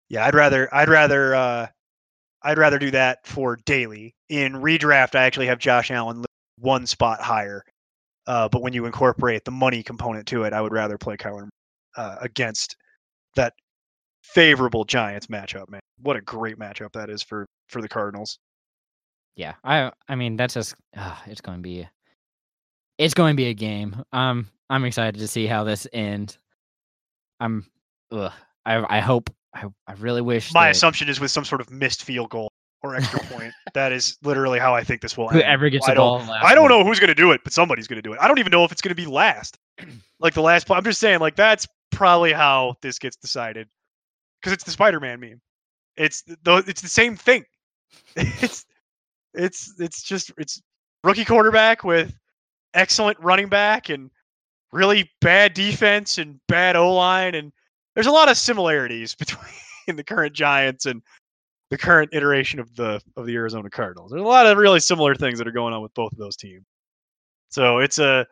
Yeah, I'd rather I'd rather uh I'd rather do that for daily. In redraft, I actually have Josh Allen one spot higher. Uh, but when you incorporate the money component to it, I would rather play Kyler uh, against that favorable Giants matchup. Man, what a great matchup that is for for the Cardinals. yeah, I, I mean, that's just, uh, it's going to be, it's going to be a game. Um, I'm excited to see how this ends. I'm, ugh, I, I hope, I, I really wish My that assumption is with some sort of missed field goal or extra point. That is literally how I think this will end. whoever gets I the ball, last I don't know who's going to do it, but somebody's going to do it. I don't even know if it's going to be last. [CLEARS THROAT] like the last play. I'm just saying, like, that's probably how this gets decided. Because it's the Spider Man meme. It's the it's the same thing. [LAUGHS] It's it's it's just it's rookie quarterback with excellent running back and really bad defense and bad O line and there's a lot of similarities [LAUGHS] between the current Giants and the current iteration of the of the Arizona Cardinals. There's a lot of really similar things that are going on with both of those teams. So it's a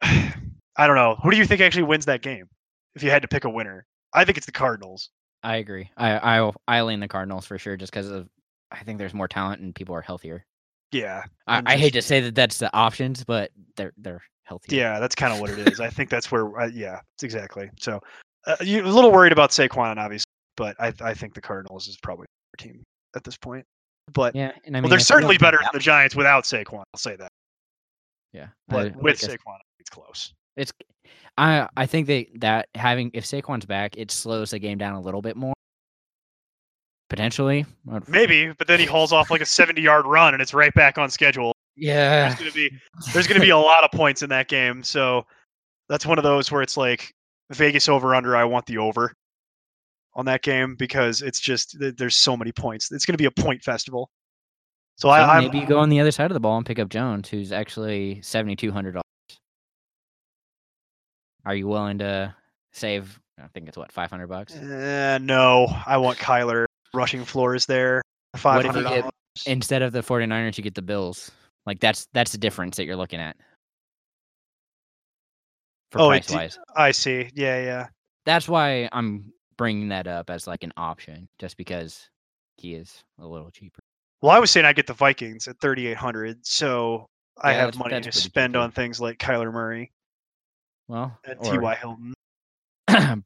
[SIGHS] I don't know. Who do you think actually wins that game? If you had to pick a winner, I think it's the Cardinals. I agree. I, I, I lean the Cardinals for sure, just because of, I think there's more talent and people are healthier. Yeah, I, I'm I hate to say that that's the options, but they're they're healthier. yeah, that's kind of what it is. I think that's where. Uh, yeah, it's exactly. So uh, you're a little worried about Saquon, obviously, but I I think the Cardinals is probably our team at this point. But Yeah, and I mean well, they're certainly better than the Giants without Saquon. I'll say that. Yeah, But I- with I guess Saquon, it's close. It's I I think that that having if Saquon's back, it slows the game down a little bit more. Potentially, Maybe, but then he hauls off like a 70 yard run, and it's right back on schedule. Yeah, There's gonna be there's gonna be a [LAUGHS] lot of points in that game. So that's one of those where it's like Vegas over under. I want the over on that game because it's just there's so many points. It's gonna be a point festival. So, So I, I'm maybe you go on the other side of the ball and pick up Jones, who's actually seventy two hundred. Are you willing to save? I think it's what five hundred bucks. uh, no. I want Kyler rushing floors there. Five What if you hundred dollars. Instead of the 49ers, you get the Bills. Like that's that's the difference that you're looking at. For Oh, price wise, I see. Yeah, yeah. that's why I'm bringing that up as like an option, just because he is a little cheaper. Well, I was saying I get the Vikings at 3,800, so I have money to cheap, spend on things like Kyler Murray Well, T.Y. Hilton. [CLEARS THROAT]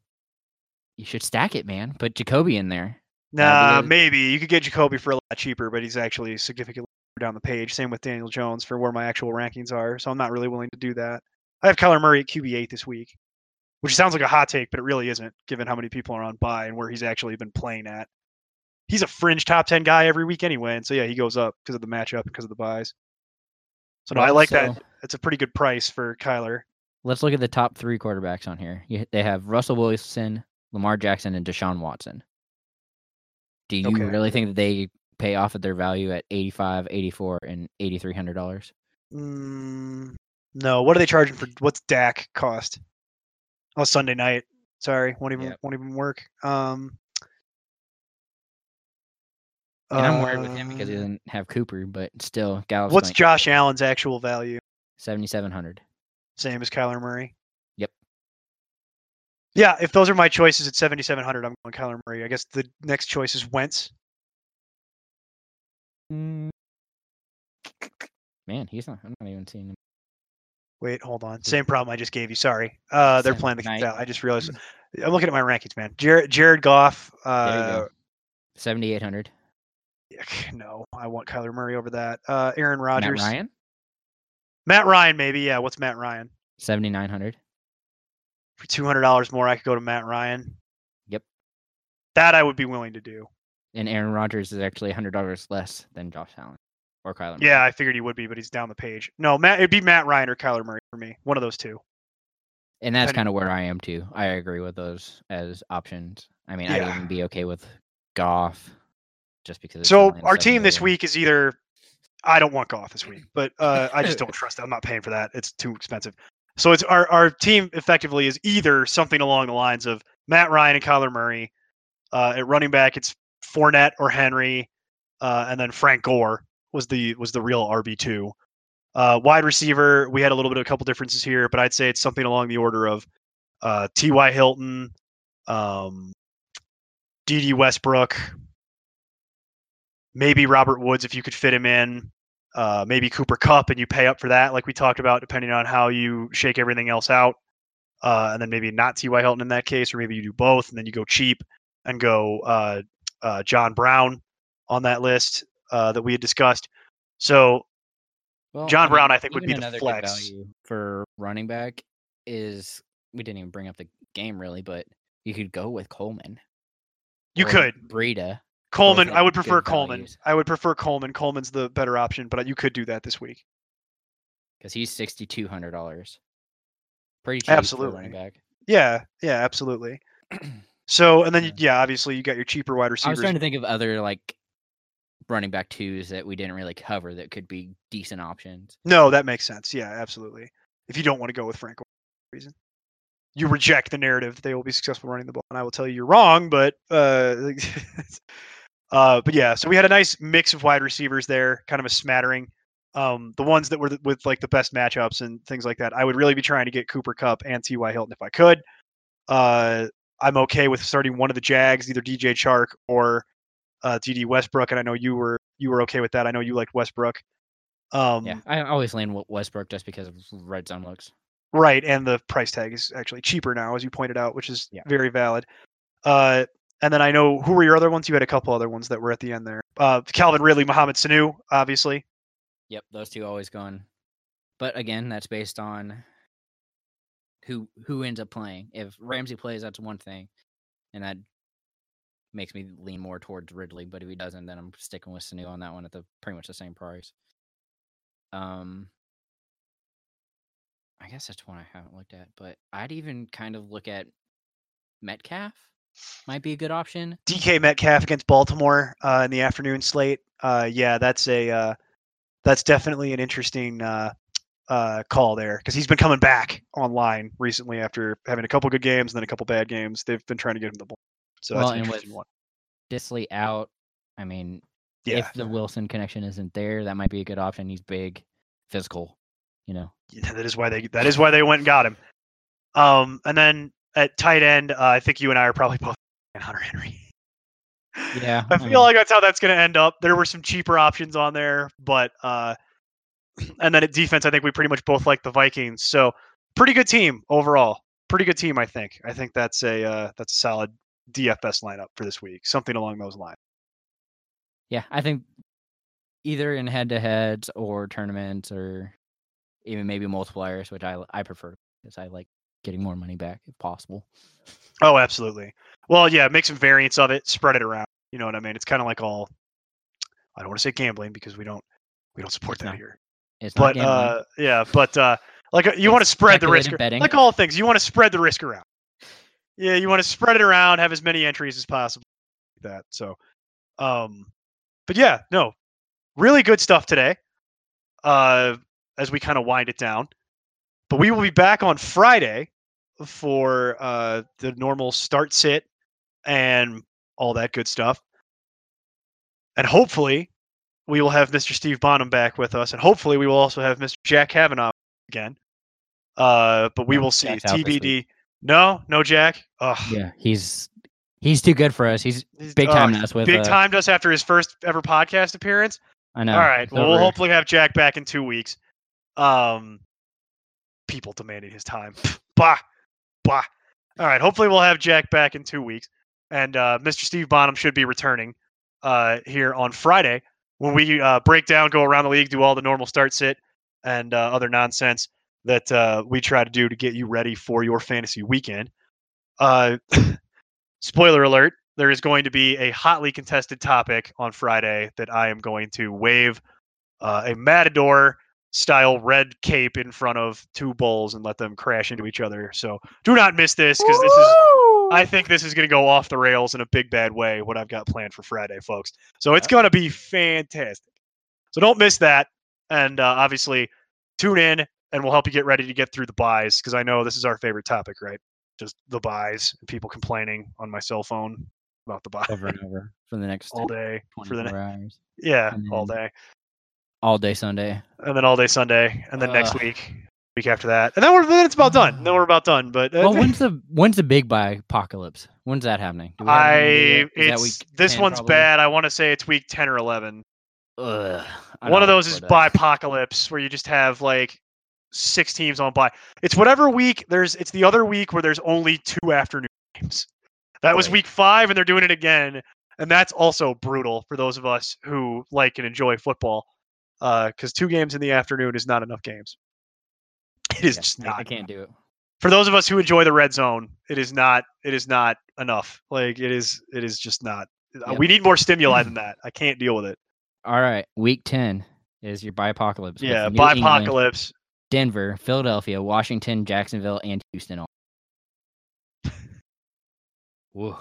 you should stack it, man. Put Jacoby in there. Nah, a- maybe you could get Jacoby for a lot cheaper, but he's actually significantly down the page. Same with Daniel Jones for where my actual rankings are, so I'm not really willing to do that. I have Kyler Murray at QB eight this week, which sounds like a hot take, but it really isn't, given how many people are on buy and where he's actually been playing at. He's a fringe top ten guy every week anyway, and so yeah, he goes up because of the matchup, because of the buys. So no, I like so that. It's a pretty good price for Kyler. Let's look at the top three quarterbacks on here. You, they have Russell Wilson, Lamar Jackson, and Deshaun Watson. Do you Okay. really think that they pay off at their value at 85 84 and $8,300? Mm, no, what are they charging for? What's Dak cost? Oh, Sunday night. Sorry, won't even won't even work. Um, And I'm worried with him because he uh, doesn't have Cooper, but still, What's Josh Allen's actual value? 7,700. Same as Kyler Murray. Yep. Yeah, if those are my choices at 7,700, I'm going Kyler Murray. I guess the next choice is Wentz. Mm. Man, he's not. I'm not even seeing him. Wait, hold on. Same problem I just gave you. Sorry. Uh, they're Same playing the. night. Yeah, I just realized. [CLEARS THROAT] I'm looking at my rankings, man. Jared, Jared Goff. Uh, go. 7,800. no, I want Kyler Murray over that. Uh, Aaron Matt Rodgers. Ryan, Matt Ryan, maybe. Yeah. What's Matt Ryan? 7,900. For two hundred dollars more, I could go to Matt Ryan. Yep. That I would be willing to do. And Aaron Rodgers is actually $100 less than Josh Allen or Kyler. Murray. Yeah, I figured he would be, but he's down the page. No, Matt. It'd be Matt Ryan or Kyler Murray for me. One of those two. And that's kind of where I am too. I agree with those as options. I mean, I'd even be okay with Goff just because. So our team this week is either. I don't want Goff this week, [LAUGHS] but uh, I just don't [LAUGHS] trust it. I'm not paying for that. It's too expensive. So it's our our team effectively is either something along the lines of Matt Ryan and Kyler Murray. Uh, at running back, it's Fournette or Henry, uh, and then Frank Gore was the was the real RB two. Uh, wide receiver, we had a little bit of a couple differences here, but I'd say it's something along the order of uh, T.Y. Hilton, um, D.D. Westbrook, maybe Robert Woods if you could fit him in, uh, maybe Cooper Kupp and you pay up for that, like we talked about, depending on how you shake everything else out. Uh, and then maybe not T.Y. Hilton in that case, or maybe you do both, and then you go cheap and go uh, uh, John Brown on that list uh, that we had discussed. So Well, John I mean, Brown, I think, would be the flex. value for running back. Is we didn't even bring up the game really, but you could go with Coleman. you could Breida. Coleman. I would prefer Coleman. values. I would prefer Coleman. Coleman's the better option, but you could do that this week. because he's sixty two hundred dollars. Pretty cheap Absolutely. running back. Yeah, yeah, absolutely. [CLEARS THROAT] So, and then Yeah. yeah, obviously you got your cheaper wide receivers. I was trying to think of other like running back twos that we didn't really cover that could be decent options. No, that makes sense. Yeah, absolutely. If you don't want to go with for reason you reject the narrative that they will be successful running the ball, and I will tell you you're wrong. But uh, [LAUGHS] uh, but yeah, so we had a nice mix of wide receivers there, kind of a smattering. Um, the ones that were th- with like the best matchups and things like that. I would really be trying to get Cooper Kupp and T.Y. Hilton if I could. Uh, I'm okay with starting one of the Jags, either DJ Chark or uh, D.D. Westbrook, and I know you were you were okay with that. I know you liked Westbrook. Um, Yeah, I always lean Westbrook just because of red zone looks. Right, and the price tag is actually cheaper now, as you pointed out, which is Yeah. very valid. Uh, and then I know who were your other ones? You had a couple other ones that were at the end there. Uh, Calvin Ridley, Mohamed Sanu, obviously. Yep, those two always gone. But again, that's based on who who ends up playing. If Ramsey plays, that's one thing, and that makes me lean more towards Ridley. But if he doesn't, then I'm sticking with Sanu on that one at the pretty much the same price. Um, I guess that's one I haven't looked at, but I'd even kind of look at Metcalf. Might be a good option. DK Metcalf against Baltimore uh, in the afternoon slate. Uh, yeah, that's a uh, that's definitely an interesting uh, uh, call there because he's been coming back online recently after having a couple good games and then a couple bad games. They've been trying to get him the ball. So Well, that's an interesting one. Dissly out. I mean, Yeah, if the Wilson connection isn't there, that might be a good option. He's big, physical. You know. Yeah, that is why they that is why they went and got him. Um, and then at tight end, uh, I think you and I are probably both [LAUGHS] Hunter Henry. Yeah, I I feel mean- like that's how that's going to end up. There were some cheaper options on there, but uh, [CLEARS THROAT] and then at defense, I think we pretty much both like the Vikings. So pretty good team overall. Pretty good team, I think. I think that's a uh, that's a solid DFS lineup for this week, something along those lines. Yeah, I think either in head to heads or tournaments or even maybe multipliers, which I I prefer because I like getting more money back if possible. Oh, absolutely. Well, yeah, make some variants of it, spread it around. You know what I mean? It's kind of like all. I don't want to say gambling because we don't we don't support It's that not. here. It's not But gambling. uh, yeah, but uh, like uh, you want to spread the risk, betting. like all things. You want to spread the risk around. Yeah, you want to spread it around, have as many entries as possible. like That so, um, but yeah, no, really good stuff today. Uh, as we kind of wind it down, but we will be back on Friday for uh the normal start sit and all that good stuff. And hopefully, we will have Mr. Steve Bonham back with us, and hopefully, we will also have Mr. Jack Kavanaugh again. Uh, but we will see. Jack's out this week. TBD. No, no Jack. Ugh. yeah, he's he's too good for us. He's He's- big time us with Big uh, timed us after his first ever podcast appearance. I know. All right. Well, we'll hopefully have Jack back in two weeks. Um, people demanding his time. bah, All right. Hopefully, we'll have Jack back in two weeks, and uh, Mr. Steve Bonham should be returning uh, here on Friday when we uh, break down, go around the league, do all the normal start sit and uh, other nonsense that uh, we try to do to get you ready for your fantasy weekend. Uh, [LAUGHS] spoiler alert: there is going to be a hotly contested topic on Friday that I am going to wave a matador style red cape in front of two bulls and let them crash into each other. So do not miss this because this is I think this is going to go off the rails in a big bad way. What I've got planned for Friday, folks. So it's going to be fantastic. So don't miss that, and uh, obviously tune in, and we'll help you get ready to get through the buys because I know this is our favorite topic, right? Just the buys and people complaining on my cell phone about the buys over and over for the next [LAUGHS] all day for the 24 ne- hours, yeah all day, all day Sunday. and then all day Sunday, and then next week, week after that, and then we're then it's about done. Then we're about done. But uh, Well, when's the when's the big buy apocalypse? When's that happening? Do we have I any idea? Is that it's this 10 one's probably? bad. I want to say it's week ten or eleven. Ugh, One of those is that. [LAUGHS] apocalypse, where you just have like six teams on by. It's whatever week. There's it's the other week where there's only two afternoon games. That was week five, and they're doing it again, and that's also brutal for those of us who like and enjoy football. Because two games in the afternoon is not enough games. It is Yeah, just not. I can't do it. For those of us who enjoy the red zone, it is not. It is not enough. Like it is. It is just not. uh, Yep. We need more stimuli than [LAUGHS] that. I can't deal with it. All right, week ten is your apocalypse. Yeah, apocalypse. Denver, Philadelphia, Washington, Jacksonville, and Houston. [LAUGHS] all. Whoa,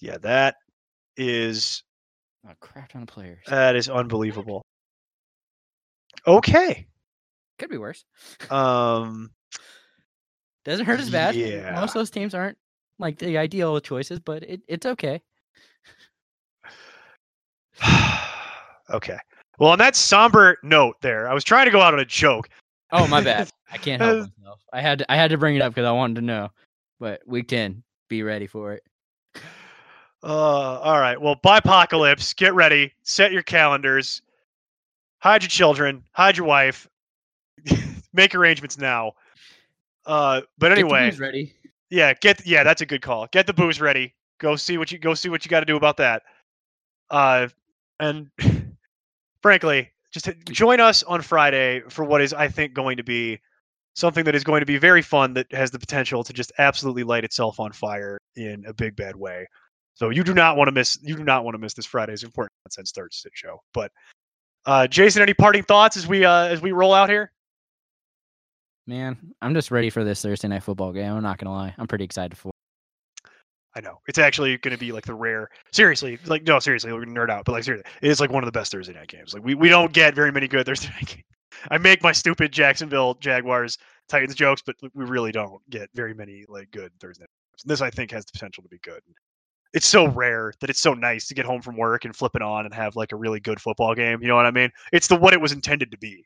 Yeah, that is a crap ton of players. that is unbelievable. Okay. Could be worse. [LAUGHS] Um Doesn't hurt as bad. Yeah. Most of those teams aren't like the ideal choices, but it, it's okay. [SIGHS] okay. Well, on that somber note there, I was trying to go out on a joke. Oh my bad. [LAUGHS] I can't help myself. I had to, I had to bring it up because I wanted to know. But week ten, be ready for it. Uh, all right. Well, by apocalypse, get ready. Set your calendars. Hide your children. Hide your wife. [LAUGHS] Make arrangements now. Uh, but anyway, ready. yeah, get yeah, that's a good call. Get the booze ready. Go see what you go see what you got to do about that. Uh, and [LAUGHS] frankly, just join us on Friday for what is I think going to be something that is going to be very fun that has the potential to just absolutely light itself on fire in a big bad way. So you do not want to miss you do not want to miss this Friday's important nonsense Thursday show. But uh, Jason, any parting thoughts as we uh, as we roll out here? Man, I'm just ready for this Thursday night football game. I'm not gonna lie. I'm pretty excited for. it. I know it's actually going to be like the rare. Seriously, like no, seriously, we're gonna nerd out, but like seriously, it is like one of the best Thursday night games. Like we, we don't get very many good Thursday night games. I make my stupid Jacksonville Jaguars Titans jokes, but we really don't get very many like good Thursday night games. And this I think has the potential to be good. It's so rare that it's so nice to get home from work and flip it on and have like a really good football game. You know what I mean? It's the what it was intended to be.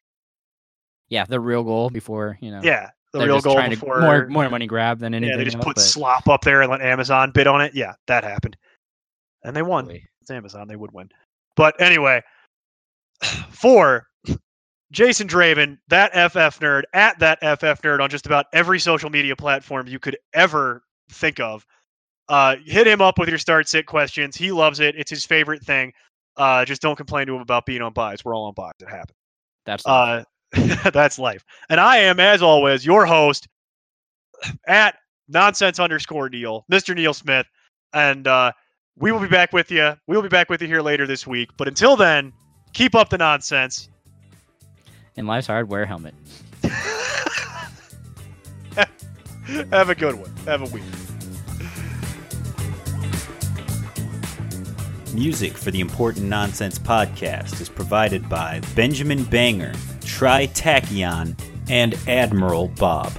Yeah, the real goal before you know. Yeah, the real goal before more more money grab than anything. Yeah, they just else, put but slop up there and let Amazon bid on it. Yeah, that happened, and they won. boy, It's Amazon; they would win. But anyway, [SIGHS] for Jason Draven, that FF nerd, at that FF nerd on just about every social media platform you could ever think of. Uh, hit him up with your start sit questions. He loves it. It's his favorite thing. Uh, just don't complain to him about being on buys. We're all on buys. It happens. That's life. Uh, [LAUGHS] that's life. And I am, as always, your host at nonsense underscore Neil, Mr. Neil Smith. And uh, we will be back with you. We will be back with you here later this week. But until then, keep up the nonsense. in life's hard, wear a helmet. [LAUGHS] Have a good one. Have a week. Music for the Important Nonsense podcast is provided by Benjamin Banger, Tritachyon, and Admiral Bob.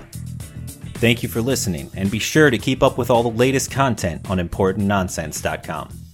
Thank you for listening, and be sure to keep up with all the latest content on ImportantNonsense.com.